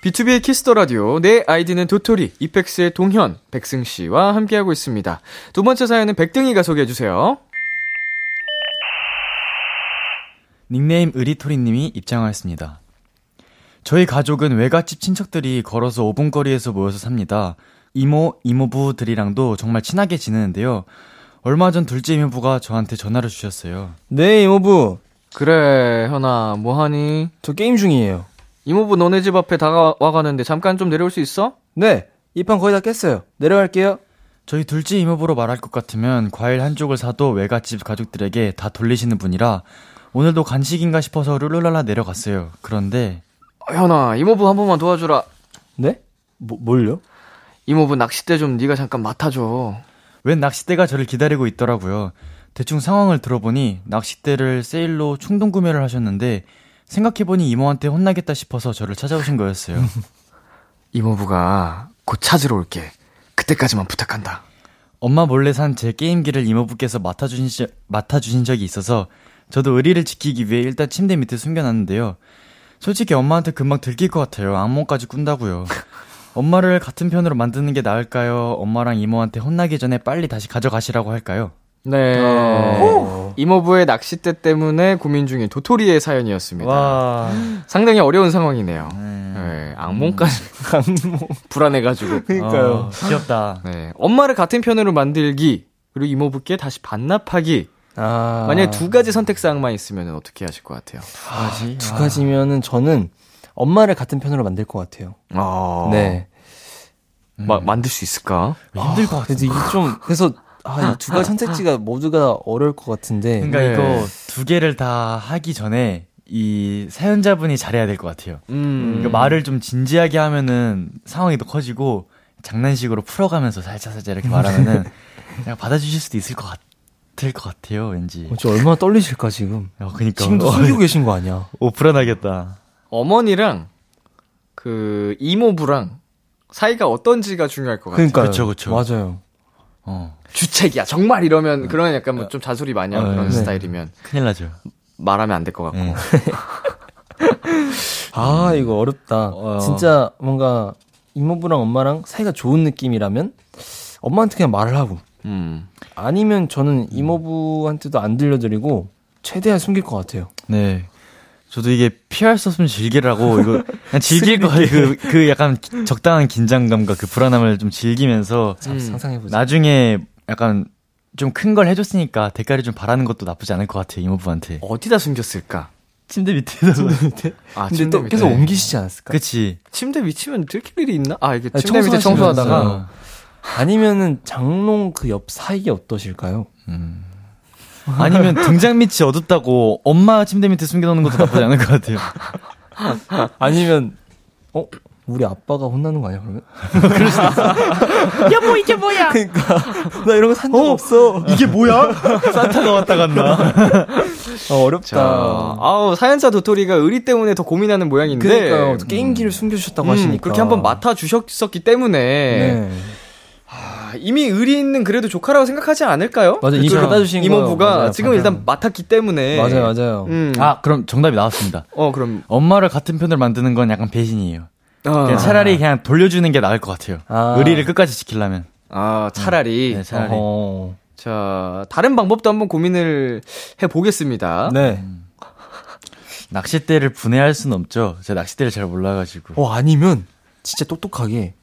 비투비의 Kiss the Radio. 내 아이디는 도토리, 이펙스의 동현, 백승 씨와 함께하고 있습니다. 두 번째 사연은 백등이가 소개해 주세요. 닉네임 의리토리 님이 입장하였습니다. 저희 가족은 외갓집 친척들이 걸어서 5분 거리에서 모여서 삽니다. 이모, 이모부들이랑도 정말 친하게 지내는데요. 얼마 전 둘째 이모부가 저한테 전화를 주셨어요. 네, 이모부. 그래, 현아, 뭐하니? 저 게임 중이에요. 이모부 너네 집 앞에 다가와 가는데 잠깐 좀 내려올 수 있어? 네, 이 판 거의 다 깼어요. 내려갈게요. 저희 둘째 이모부로 말할 것 같으면 과일 한 쪽을 사도 외갓집 가족들에게 다 돌리시는 분이라 오늘도 간식인가 싶어서 룰루랄라 내려갔어요. 그런데 어, 현아, 이모부 한 번만 도와주라. 네? 뭐, 뭘요? 이모부 낚싯대 좀 네가 잠깐 맡아줘. 웬 낚싯대가 저를 기다리고 있더라고요. 대충 상황을 들어보니 낚싯대를 세일로 충동 구매를 하셨는데 생각해보니 이모한테 혼나겠다 싶어서 저를 찾아오신 거였어요. 이모부가 곧 찾으러 올게. 그때까지만 부탁한다. 엄마 몰래 산 제 게임기를 이모부께서 맡아주신, 시, 맡아주신 적이 있어서 저도 의리를 지키기 위해 일단 침대 밑에 숨겨놨는데요. 솔직히 엄마한테 금방 들킬 것 같아요. 악몽까지 꾼다고요. 엄마를 같은 편으로 만드는 게 나을까요? 엄마랑 이모한테 혼나기 전에 빨리 다시 가져가시라고 할까요? 네. 어. 이모부의 낚싯대 때문에 고민 중인 도토리의 사연이었습니다. 와. 상당히 어려운 상황이네요. 네. 네, 악몽까지 불안해가지고. 그니까요. 어, 귀엽다. 네, 엄마를 같은 편으로 만들기 그리고 이모부께 다시 반납하기. 아. 만약에 두 가지 선택 사항만 있으면 어떻게 하실 것 같아요? 뭐지? 두 가지면은 저는 엄마를 같은 편으로 만들 것 같아요. 아, 네. 마, 만들 수 있을까? 힘들 것 같아. 그래서 이게 좀, 그래서, 아, 이 두 가지 선택지가 모두가 어려울 것 같은데. 그러니까 네. 이거 두 개를 다 하기 전에 이 사연자분이 잘해야 될 것 같아요. 음, 그러니까 말을 좀 진지하게 하면은 상황이 더 커지고 장난식으로 풀어가면서 살짝살짝 이렇게 말하면은 그냥 받아주실 수도 있을 것 같을 것 같아요, 왠지. 어, 저 얼마나 떨리실까, 지금. 어, 그니까. 지금도 숨기고 계신 거 아니야? 오, 불안하겠다. 어머니랑 그 이모부랑 사이가 어떤지가 중요할 것 같아요. 그러니까요. 그쵸, 그쵸. 맞아요. 어, 주책이야. 정말 이러면 그런 약간 뭐 좀 잔소리 많이 하는 어, 그런 네. 스타일이면 큰일 나죠. 말하면 안 될 것 같고. 네. 아, 이거 어렵다. 어. 진짜 뭔가 이모부랑 엄마랑 사이가 좋은 느낌이라면 엄마한테 그냥 말을 하고 음. 아니면 저는 이모부한테도 안 들려드리고 최대한 숨길 것 같아요. 네. 저도 이게 피할 수 없으면 즐기라고 이거 그냥 즐길 거예요. 그, 그 약간 적당한 긴장감과 그 불안함을 좀 즐기면서 참 상상해보자. 나중에 약간 좀 큰 걸 해줬으니까 대가를 좀 바라는 것도 나쁘지 않을 것 같아요 이모부한테. 어디다 숨겼을까? 침대 밑에다. 아, 근데 침대 또 밑에. 계속 옮기시지 않았을까? 그치. 침대 밑이면 들킬 일이 있나? 아, 이게 침대 밑에. 청소하다가 아니면은 장롱 그 옆 사이에 어떠실까요? 아니면 등장 밑이 어둡다고 엄마 침대 밑에 숨겨놓는 것도 나쁘지 않을 것 같아요. 아니면 어 우리 아빠가 혼나는 거 아니야 그러면? 여보 이게 뭐야? 그러니까 나 이런 거 산적 없어. 이게 뭐야? 산타가 왔다 갔나? 어, 어렵다. 자, 아우, 사연자 도토리가 의리 때문에 더 고민하는 모양인데. 그러니까요. 또 게임기를 숨겨주셨다고 음, 하시니까 그렇게 한번 맡아 주셨었기 때문에 네. 아, 이미 의리 있는 그래도 조카라고 생각하지 않을까요? 맞아, 이미 그쵸? 갖다 주신 거. 이모부가 맞아요, 지금 맞아요. 일단 맡았기 때문에 맞아요, 맞아요. 음. 아 그럼 정답이 나왔습니다. 어 그럼 엄마를 같은 편으로 만드는 건 약간 배신이에요. 아, 그냥 차라리 그냥 돌려주는 게 나을 것 같아요. 아. 의리를 끝까지 지키려면. 아 차라리 네, 차라리. 어허. 자 다른 방법도 한번 고민을 해 보겠습니다. 네. 낚싯대를 분해할 수는 없죠. 제가 낚싯대를 잘 몰라가지고. 어 아니면 진짜 똑똑하게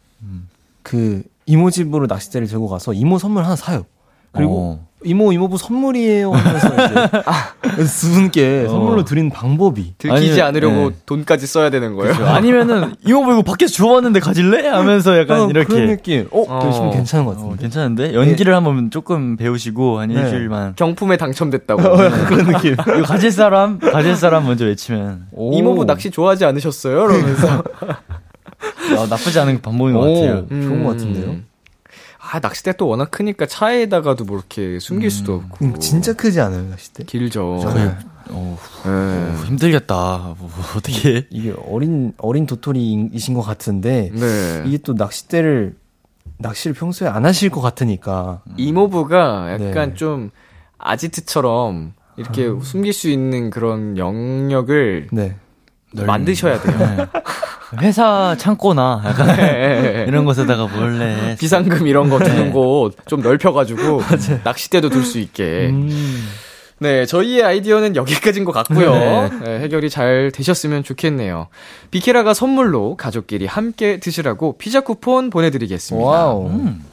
그 이모 집으로 낚싯대를 들고 가서 이모 선물 하나 사요. 그리고 어. 이모 이모부 선물이에요 하면서 이제 두 분께 선물로 드리는 방법이 들키지 아니면- 않으려고 네. 돈까지 써야 되는 거예요. 그렇죠. 아니면은 이모부 이거 밖에서 주워왔는데 가질래? 하면서 약간 어, 이렇게. 그런 느낌. 어, 어. 열심히 괜찮은 것 어, 같은데. 괜찮은데? 연기를 한번 조금 배우시고 한 네. 일주일만. 경품에 당첨됐다고. 그런 느낌. 이거 가질 사람? 가질 사람 먼저 외치면. 오. 이모부 낚시 좋아하지 않으셨어요? 이러면서 아, 나쁘지 않은 방법인 것 오. 같아요. 좋은 것 같은데요? 아 낚싯대 또 워낙 크니까 차에다가도 뭐 이렇게 숨길 수도 없고. 음, 진짜 크지 않아요 낚싯대? 길죠. 네. 어, 네. 어, 힘들겠다. 뭐, 어떻게. 이게 어린 어린 도토리이신 것 같은데 네. 이게 또 낚싯대를 낚시를 평소에 안 하실 것 같으니까 이모부가 약간 네. 좀 아지트처럼 이렇게 숨길 수 있는 그런 영역을 네. 만드셔야 돼요. 네. 회사 창고나 약간 네. 이런 곳에다가 몰래. 비상금 이런 거 두는 곳 좀 넓혀가지고 낚싯대도 둘 수 있게. 음. 네, 저희의 아이디어는 여기까지인 것 같고요. 네. 네, 해결이 잘 되셨으면 좋겠네요. 비키라가 선물로 가족끼리 함께 드시라고 피자 쿠폰 보내드리겠습니다. 와우. 음.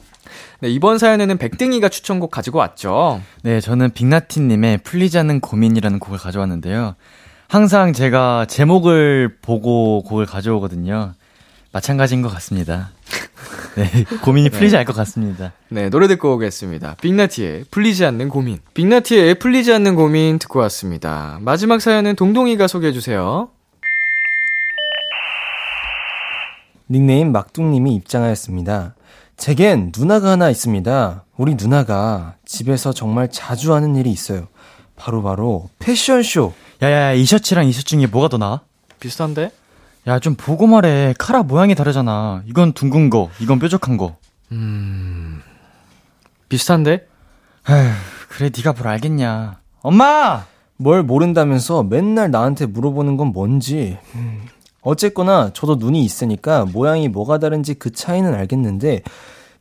네, 이번 사연에는 백등이가 추천곡 가지고 왔죠. 네, 저는 빅나티님의 풀리지 않는 고민이라는 곡을 가져왔는데요. 항상 제가 제목을 보고 곡을 가져오거든요. 마찬가지인 것 같습니다. 네, 고민이 풀리지 않을 것 같습니다. 네, 노래 듣고 오겠습니다. 빅나티의 풀리지 않는 고민. 빅나티의 풀리지 않는 고민 듣고 왔습니다. 마지막 사연은 동동이가 소개해주세요. 닉네임 막둥님이 입장하였습니다. 제겐 누나가 하나 있습니다. 우리 누나가 집에서 정말 자주 하는 일이 있어요. 바로 바로 패션쇼. 야야야, 이 셔츠랑 이 셔츠 중에 뭐가 더 나아? 비슷한데? 야, 좀 보고 말해. 카라 모양이 다르잖아. 이건 둥근 거, 이건 뾰족한 거. 비슷한데? 에휴, 그래, 네가 뭘 알겠냐. 엄마! 뭘 모른다면서 맨날 나한테 물어보는 건 뭔지. 음, 어쨌거나 저도 눈이 있으니까 모양이 뭐가 다른지 그 차이는 알겠는데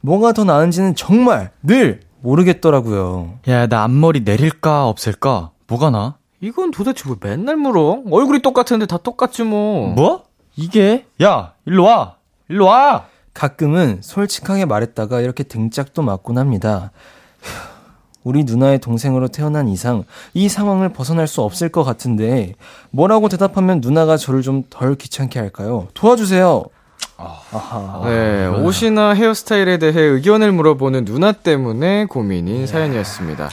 뭐가 더 나은지는 정말 늘 모르겠더라고요. 야, 나 앞머리 내릴까, 없앨까? 뭐가 나? 이건 도대체 왜 맨날 물어? 얼굴이 똑같은데 다 똑같지 뭐. 뭐? 이게? 야, 일로 와! 일로 와! 가끔은 솔직하게 말했다가 이렇게 등짝도 맞곤 합니다. 휴, 우리 누나의 동생으로 태어난 이상 이 상황을 벗어날 수 없을 것 같은데 뭐라고 대답하면 누나가 저를 좀 덜 귀찮게 할까요? 도와주세요. 아하. 네, 옷이나 헤어스타일에 대해 의견을 물어보는 누나 때문에 고민인 사연이었습니다.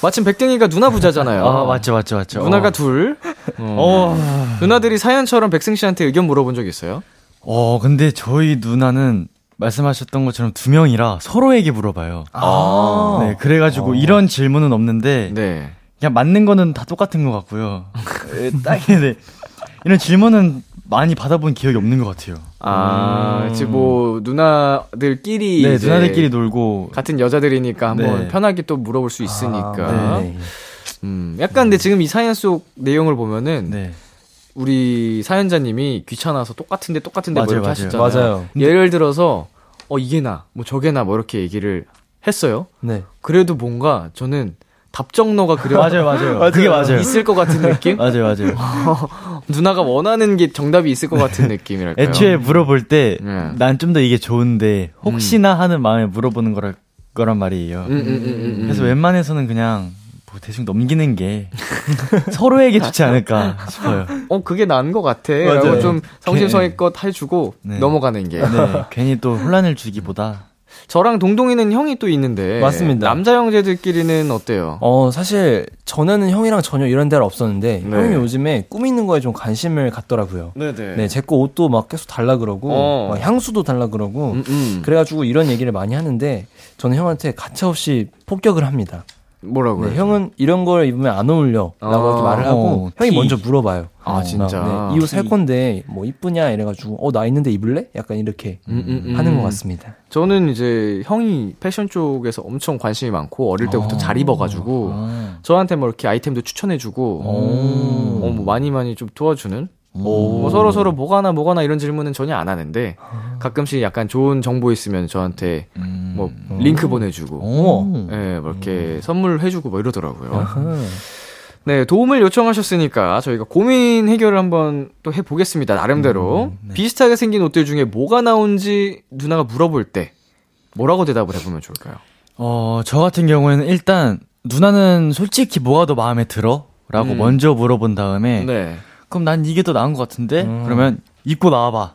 마침 백등이가 누나 부자잖아요. 아, 맞죠, 맞죠, 맞죠. 누나가 어. 둘. 어. 누나들이 사연처럼 백승 씨한테 의견 물어본 적 있어요? 어, 근데 저희 누나는 말씀하셨던 것처럼 두 명이라 서로에게 물어봐요. 아. 네, 그래가지고 이런 질문은 없는데, 네. 그냥 맞는 거는 다 똑같은 것 같고요. 에, 딱히, 네. 이런 질문은 많이 받아본 기억이 없는 것 같아요. 아, 이제 뭐 누나들끼리 네, 이제 누나들끼리 놀고, 같은 여자들이니까 한번 네. 편하게 또 물어볼 수 있으니까. 아, 네. 음, 약간 근데 지금 이 사연 속 내용을 보면은 네. 우리 사연자님이 귀찮아서 똑같은데 똑같은데 뭐 맞아요, 이렇게 맞아요. 하셨잖아요. 맞아요. 예를 들어서 어 이게 나, 뭐 저게 나, 뭐 이렇게 얘기를 했어요. 네. 그래도 뭔가 저는 답정너가 그려 맞아요, 맞아요. 그게 맞아요. 있을 것 같은 느낌? 맞아요, 맞아요. 누나가 원하는 게 정답이 있을 것 같은 느낌이랄까요. 애초에 물어볼 때, 네. 난좀 더 이게 좋은데, 혹시나 하는 마음에 물어보는 거라, 거란 말이에요. 음, 음, 음, 음, 음. 그래서 웬만해서는 그냥, 뭐 대충 넘기는 게, 서로에게 좋지 않을까 싶어요. 어, 그게 나은 것 같아. 맞아요. 라고 좀 성심성의껏 해주고 네. 넘어가는 게. 네, 괜히 또 혼란을 주기보다, 저랑 동동이는 형이 또 있는데. 맞습니다. 남자 형제들끼리는 어때요? 어, 사실 전에는 형이랑 전혀 이런 데는 없었는데 네. 형이 요즘에 꾸미는 거에 좀 관심을 갖더라고요. 네네. 네, 제 거 옷도 막 계속 달라 그러고 어. 막 향수도 달라 그러고 음, 음. 그래가지고 이런 얘기를 많이 하는데 저는 형한테 가차없이 폭격을 합니다. 뭐라고요? 네, 형은 이런 걸 입으면 안 어울려 라고 아. 말을 하고 어, 형이 티. 먼저 물어봐요. 아, 진짜? 막, 네, 이옷 살 건데 뭐 이쁘냐 이래가지고 어 나 있는데 입을래? 약간 이렇게 음, 음, 음. 하는 것 같습니다. 저는 이제 형이 패션 쪽에서 엄청 관심이 많고 어릴 때부터 잘 입어가지고 아. 저한테 뭐 이렇게 아이템도 추천해주고 오. 어, 뭐 많이 많이 좀 도와주는 오. 뭐 서로 서로 뭐가나 뭐가나 이런 질문은 전혀 안 하는데 가끔씩 약간 좋은 정보 있으면 저한테 음. 뭐 링크 보내주고 오. 예, 뭐 이렇게 선물해주고 뭐 이러더라고요. 아하. 네, 도움을 요청하셨으니까 저희가 고민 해결을 한번 또 해보겠습니다. 나름대로. 비슷하게 생긴 옷들 중에 뭐가 나온지 누나가 물어볼 때 뭐라고 대답을 해보면 좋을까요? 어, 저 같은 경우에는 일단, 누나는 솔직히 뭐가 더 마음에 들어? 라고 음. 먼저 물어본 다음에, 네. 그럼 난 이게 더 나은 것 같은데? 음. 그러면, 입고 나와봐.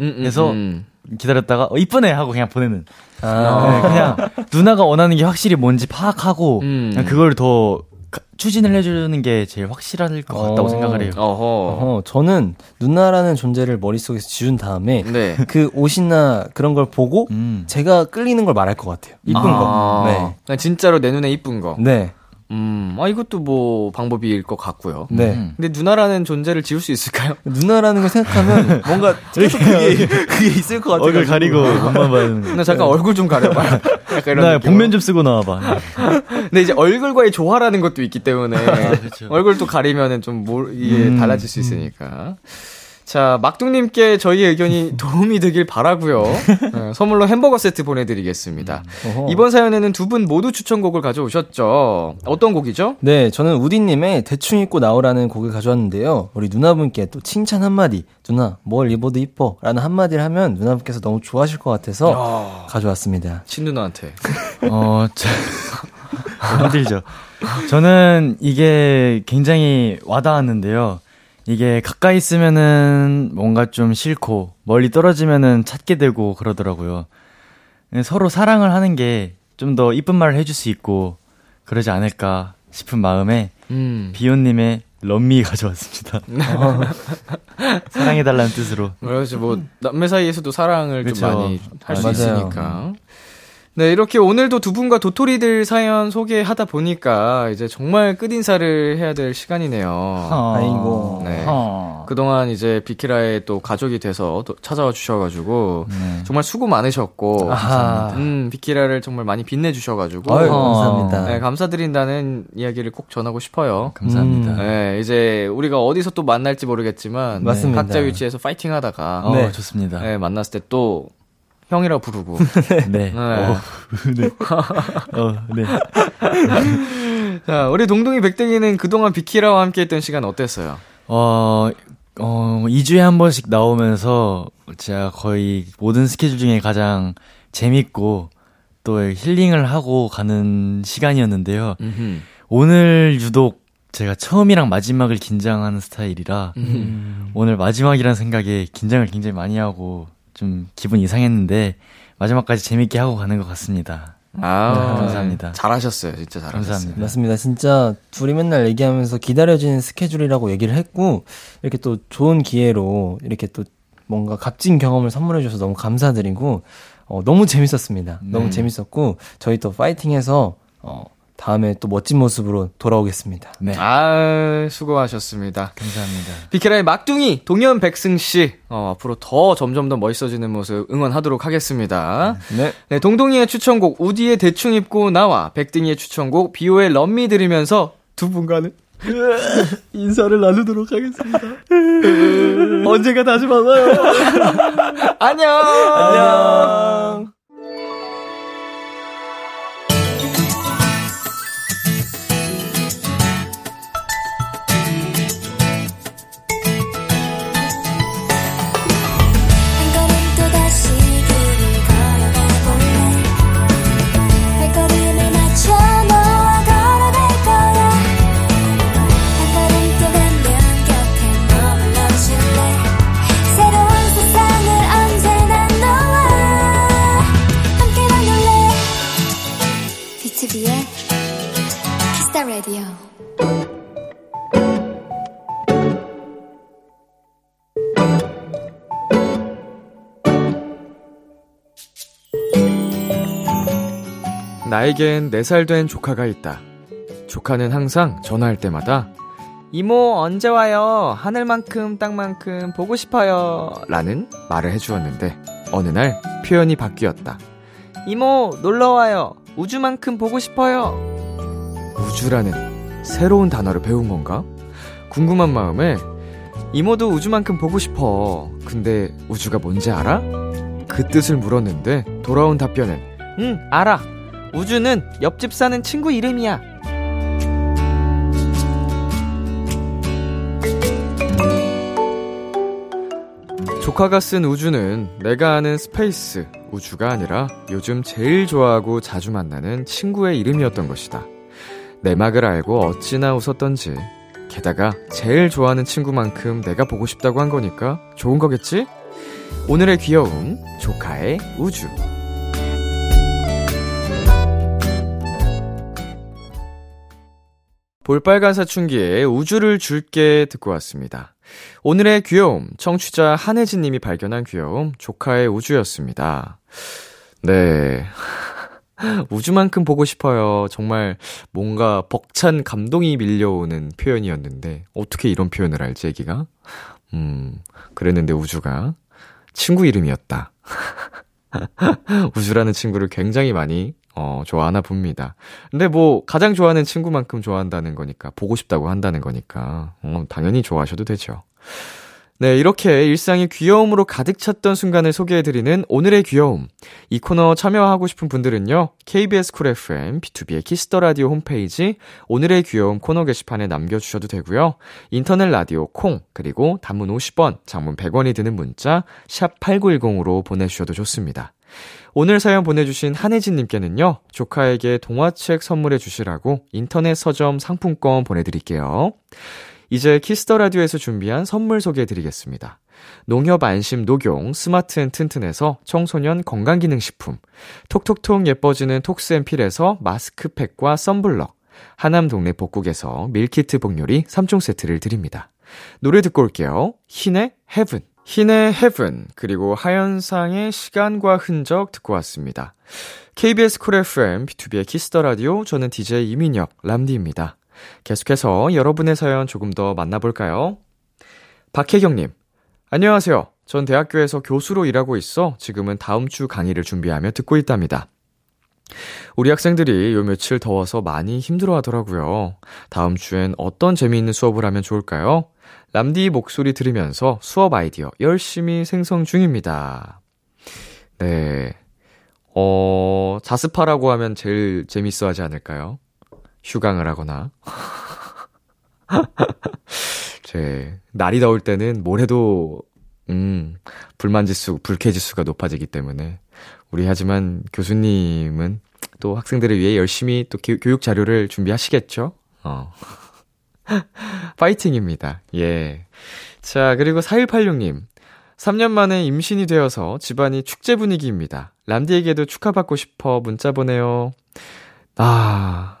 음, 음, 그래서 음. 기다렸다가, 어, 이쁘네! 하고 그냥 보내는. 아. 네, 그냥, 누나가 원하는 게 확실히 뭔지 파악하고, 음. 그냥 그걸 더 가- 추진을 해주는 게 제일 확실할 것 같다고 어. 생각을 해요. 어허. 어, 저는 누나라는 존재를 머릿속에서 지운 다음에 네. 그 옷이나 그런 걸 보고 음. 제가 끌리는 걸 말할 것 같아요. 이쁜 아, 거. 네. 진짜로 내 눈에 이쁜 거. 네. 음, 아, 이것도 뭐 방법일 것 같고요. 네. 음. 근데 누나라는 존재를 지울 수 있을까요? 누나라는 걸 생각하면 뭔가 계속 그게, 그게 있을 것 같아요. 얼굴 가리고 몸만 봐야 누나 잠깐 얼굴 좀 가려봐. 약간 이런 나. 복면 좀 쓰고 나와봐. 근데 이제 얼굴과의 조화라는 것도 있기 때문에 그렇죠. 얼굴도 가리면은 좀 뭘, 이게 음, 달라질 수 있으니까. 자, 막둥님께 저희의 의견이 도움이 되길 바라고요 네, 선물로 햄버거 세트 보내드리겠습니다. 어허. 이번 사연에는 두 분 모두 추천곡을 가져오셨죠. 어떤 곡이죠? 네, 저는 우디님의 대충 입고 나오라는 곡을 가져왔는데요. 우리 누나분께 또 칭찬 한마디, 누나, 뭘 입어도 이뻐. 라는 한마디를 하면 누나분께서 너무 좋아하실 것 같아서 가져왔습니다. 친누나한테. 어, 저, 힘들죠. 저는 이게 굉장히 와닿았는데요. 이게 가까이 있으면은 뭔가 좀 싫고, 멀리 떨어지면은 찾게 되고 그러더라고요. 서로 사랑을 하는 게 좀 더 이쁜 말을 해줄 수 있고, 그러지 않을까 싶은 마음에, 음. 비온님의 럼미 가져왔습니다. 사랑해달라는 뜻으로. 그래서 뭐 남매 사이에서도 사랑을 그쵸. 좀 많이 할 수. 있으니까. 네, 이렇게 오늘도 두 분과 도토리들 사연 소개하다 보니까 이제 정말 끝인사를 해야 될 시간이네요. 아이고. 네. 어. 그동안 이제 비키라의 또 가족이 돼서 또 찾아와 주셔가지고 네. 정말 수고 많으셨고, 아하. 음, 비키라를 정말 많이 빛내주셔가지고, 아유, 어. 감사합니다. 네, 감사드린다는 이야기를 꼭 전하고 싶어요. 감사합니다. 음. 네, 이제 우리가 어디서 또 만날지 모르겠지만, 맞습니다. 각자 위치에서 파이팅 하다가, 어, 네. 좋습니다. 네, 만났을 때또 형이라 부르고. 네. 네. 어, 네. 어, 네. 자, 우리 동동이 백댕이는 그동안 비키라와 함께 했던 시간 어땠어요? 어, 어, 2주에 한 번씩 나오면서 제가 거의 모든 스케줄 중에 가장 재밌고 또 힐링을 하고 가는 시간이었는데요. 오늘 유독 제가 처음이랑 마지막을 긴장하는 스타일이라 음. 오늘 마지막이라는 생각에 긴장을 굉장히 많이 하고 좀 기분 이상했는데 마지막까지 재밌게 하고 가는 것 같습니다. 아, 감사합니다. 잘하셨어요. 진짜 잘하셨어요. 감사합니다. 맞습니다. 진짜 둘이 맨날 얘기하면서 기다려지는 스케줄이라고 얘기를 했고 이렇게 또 좋은 기회로 이렇게 또 뭔가 값진 경험을 선물해 주셔서 너무 감사드리고 어, 너무 재밌었습니다. 너무 재밌었고 저희 또 파이팅해서 어, 다음에 또 멋진 모습으로 돌아오겠습니다. 네. 아, 수고하셨습니다. 감사합니다. 비키라의 막둥이 동현 백승 씨 어, 앞으로 더 점점 더 멋있어지는 모습 응원하도록 하겠습니다. 네. 네, 동동이의 추천곡 우디의 대충 입고 나와 백등이의 추천곡 비오의 럼미 들으면서 두 분과는 인사를 나누도록 하겠습니다. 언젠가 다시 만나요. 안녕. 안녕. 나에겐 4살 된 조카가 있다. 조카는 항상 전화할 때마다 이모 언제 와요? 하늘만큼 땅만큼 보고 싶어요. 라는 말을 해주었는데 어느 날 표현이 바뀌었다. 이모 놀러 와요. 우주만큼 보고 싶어요. 우주라는 새로운 단어를 배운 건가? 궁금한 마음에 이모도 우주만큼 보고 싶어. 근데 우주가 뭔지 알아? 그 뜻을 물었는데 돌아온 답변은 응, 알아. 우주는 옆집 사는 친구 이름이야. 조카가 쓴 우주는 내가 아는 space, 우주가 아니라 요즘 제일 좋아하고 자주 만나는 친구의 이름이었던 것이다. 내막을 알고 어찌나 웃었던지. 게다가 제일 좋아하는 친구만큼 내가 보고 싶다고 한 거니까 좋은 거겠지? 오늘의 귀여움, 조카의 우주. 볼빨간 사춘기에 우주를 줄게 듣고 왔습니다. 오늘의 귀여움, 청취자 한혜진 님이 발견한 귀여움, 조카의 우주였습니다. 네. 우주만큼 보고 싶어요. 정말 뭔가 벅찬 감동이 밀려오는 표현이었는데, 어떻게 이런 표현을 알지, 애기가? 음, 그랬는데 우주가 친구 이름이었다. 우주라는 친구를 굉장히 많이 어, 좋아하나 봅니다. 근데 뭐, 가장 좋아하는 친구만큼 좋아한다는 거니까, 보고 싶다고 한다는 거니까, 어, 당연히 좋아하셔도 되죠. 네, 이렇게 일상이 귀여움으로 가득 찼던 순간을 소개해드리는 오늘의 귀여움. 이 코너 참여하고 싶은 분들은요, KBS 쿨 FM, B2B의 키스터 라디오 홈페이지, 오늘의 귀여움 코너 게시판에 남겨주셔도 되고요. 인터넷 라디오 콩, 그리고 단문 50원, 장문 100원이 드는 문자, 샵 8910으로 보내주셔도 좋습니다. 오늘 사연 보내주신 한혜진님께는요, 조카에게 동화책 선물해 주시라고 인터넷 서점 상품권 보내드릴게요. 이제 Kiss the Radio에서 준비한 선물 소개해 드리겠습니다. 농협 안심 녹용 스마트 앤 튼튼에서 청소년 건강기능식품, 톡톡톡 예뻐지는 톡스앤필에서 마스크팩과 썬블럭, 하남 동네 복국에서 밀키트 복요리 3종 세트를 드립니다. 노래 듣고 올게요. 휘인의 Heaven. 휘인의 Heaven, 그리고 하현상의 시간과 흔적 듣고 왔습니다. KBS 쿨 FM, B2B의 키스터 라디오, 저는 DJ 이민혁, 람디입니다. 계속해서 여러분의 사연 조금 더 만나볼까요? 박혜경님, 안녕하세요. 전 대학교에서 교수로 일하고 있어 지금은 다음 주 강의를 준비하며 듣고 있답니다. 우리 학생들이 요 며칠 더워서 많이 힘들어 하더라고요. 다음 주엔 어떤 재미있는 수업을 하면 좋을까요? 람디 목소리 들으면서 수업 아이디어 열심히 생성 중입니다. 네. 어, 자습하라고 하면 제일 재밌어 하지 않을까요? 휴강을 하거나. 제, 날이 더울 때는 뭘 해도, 음, 불만지수, 불쾌지수가 높아지기 때문에. 우리 하지만 교수님은 또 학생들을 위해 열심히 또 교, 교육 자료를 준비하시겠죠? 어. 파이팅입니다. 예. 자, 그리고 4186님. 3년 만에 임신이 되어서 집안이 축제 분위기입니다. 람디에게도 축하받고 싶어 문자 보내요. 아,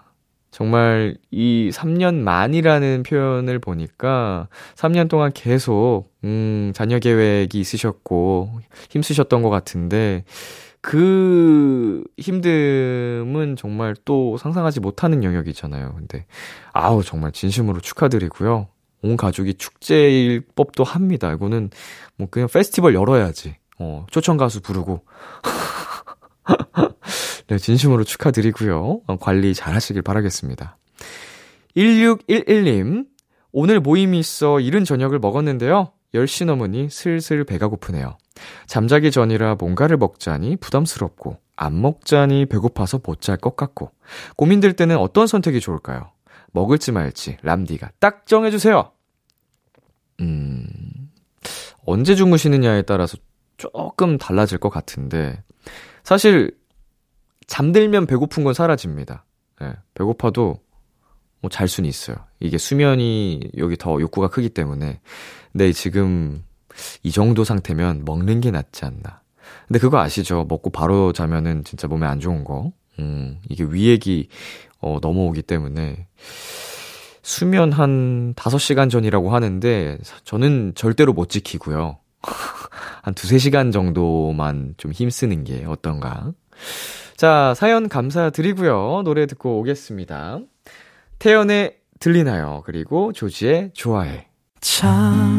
정말 이 3년 만이라는 표현을 보니까 3년 동안 계속, 음, 자녀 계획이 있으셨고 힘쓰셨던 것 같은데, 그 힘듦은 정말 또 상상하지 못하는 영역이잖아요. 근데, 아우, 정말 진심으로 축하드리고요. 온 가족이 축제일 법도 합니다. 이거는 뭐 그냥 페스티벌 열어야지. 어, 초청 가수 부르고. 네, 진심으로 축하드리고요. 어, 관리 잘 하시길 바라겠습니다. 1611님, 오늘 모임이 있어 이른 저녁을 먹었는데요. 10시 넘으니 슬슬 배가 고프네요. 잠자기 전이라 뭔가를 먹자니 부담스럽고, 안 먹자니 배고파서 못 잘 것 같고, 고민될 때는 어떤 선택이 좋을까요? 먹을지 말지, 람디가 딱 정해주세요! 음, 언제 주무시느냐에 따라서 조금 달라질 것 같은데, 사실, 잠들면 배고픈 건 사라집니다. 예, 배고파도, 뭐, 잘 수는 있어요. 이게 수면이 여기 더 욕구가 크기 때문에. 근데 지금, 이 정도 상태면 먹는 게 낫지 않나. 근데 그거 아시죠? 먹고 바로 자면은 진짜 몸에 안 좋은 거. 음, 이게 위액이, 어, 넘어오기 때문에. 수면 한 5시간 전이라고 하는데, 저는 절대로 못 지키고요. 한 두세 시간 정도만 좀 힘쓰는 게 어떤가. 자, 사연 감사드리고요. 노래 듣고 오겠습니다. 태연의 들리나요? 그리고 조지의 좋아해. 참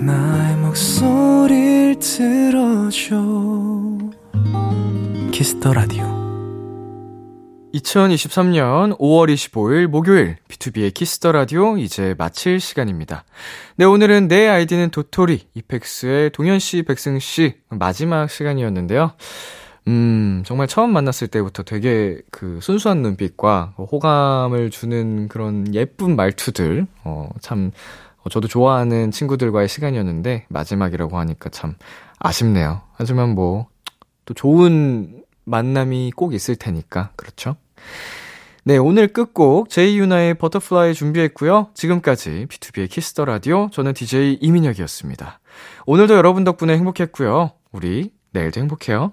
나의 목소리를 들어줘 Kiss the Radio 2023년 5월 25일 목요일 B2B의 키스터 라디오 이제 마칠 시간입니다. 네, 오늘은 내 아이디는 도토리 EPEX의 동현 씨, 백승 씨 마지막 시간이었는데요. 음, 정말 처음 만났을 때부터 되게 그 순수한 눈빛과 호감을 주는 그런 예쁜 말투들, 어, 참, 어, 저도 좋아하는 친구들과의 시간이었는데, 마지막이라고 하니까 참 아쉽네요. 하지만 뭐, 또 좋은 만남이 꼭 있을 테니까, 그렇죠? 네, 오늘 끝곡 제이유나의 Butterfly 준비했고요. 지금까지 B2B의 키스터 라디오 저는 DJ 이민혁이었습니다. 오늘도 여러분 덕분에 행복했고요. 우리 내일도 행복해요.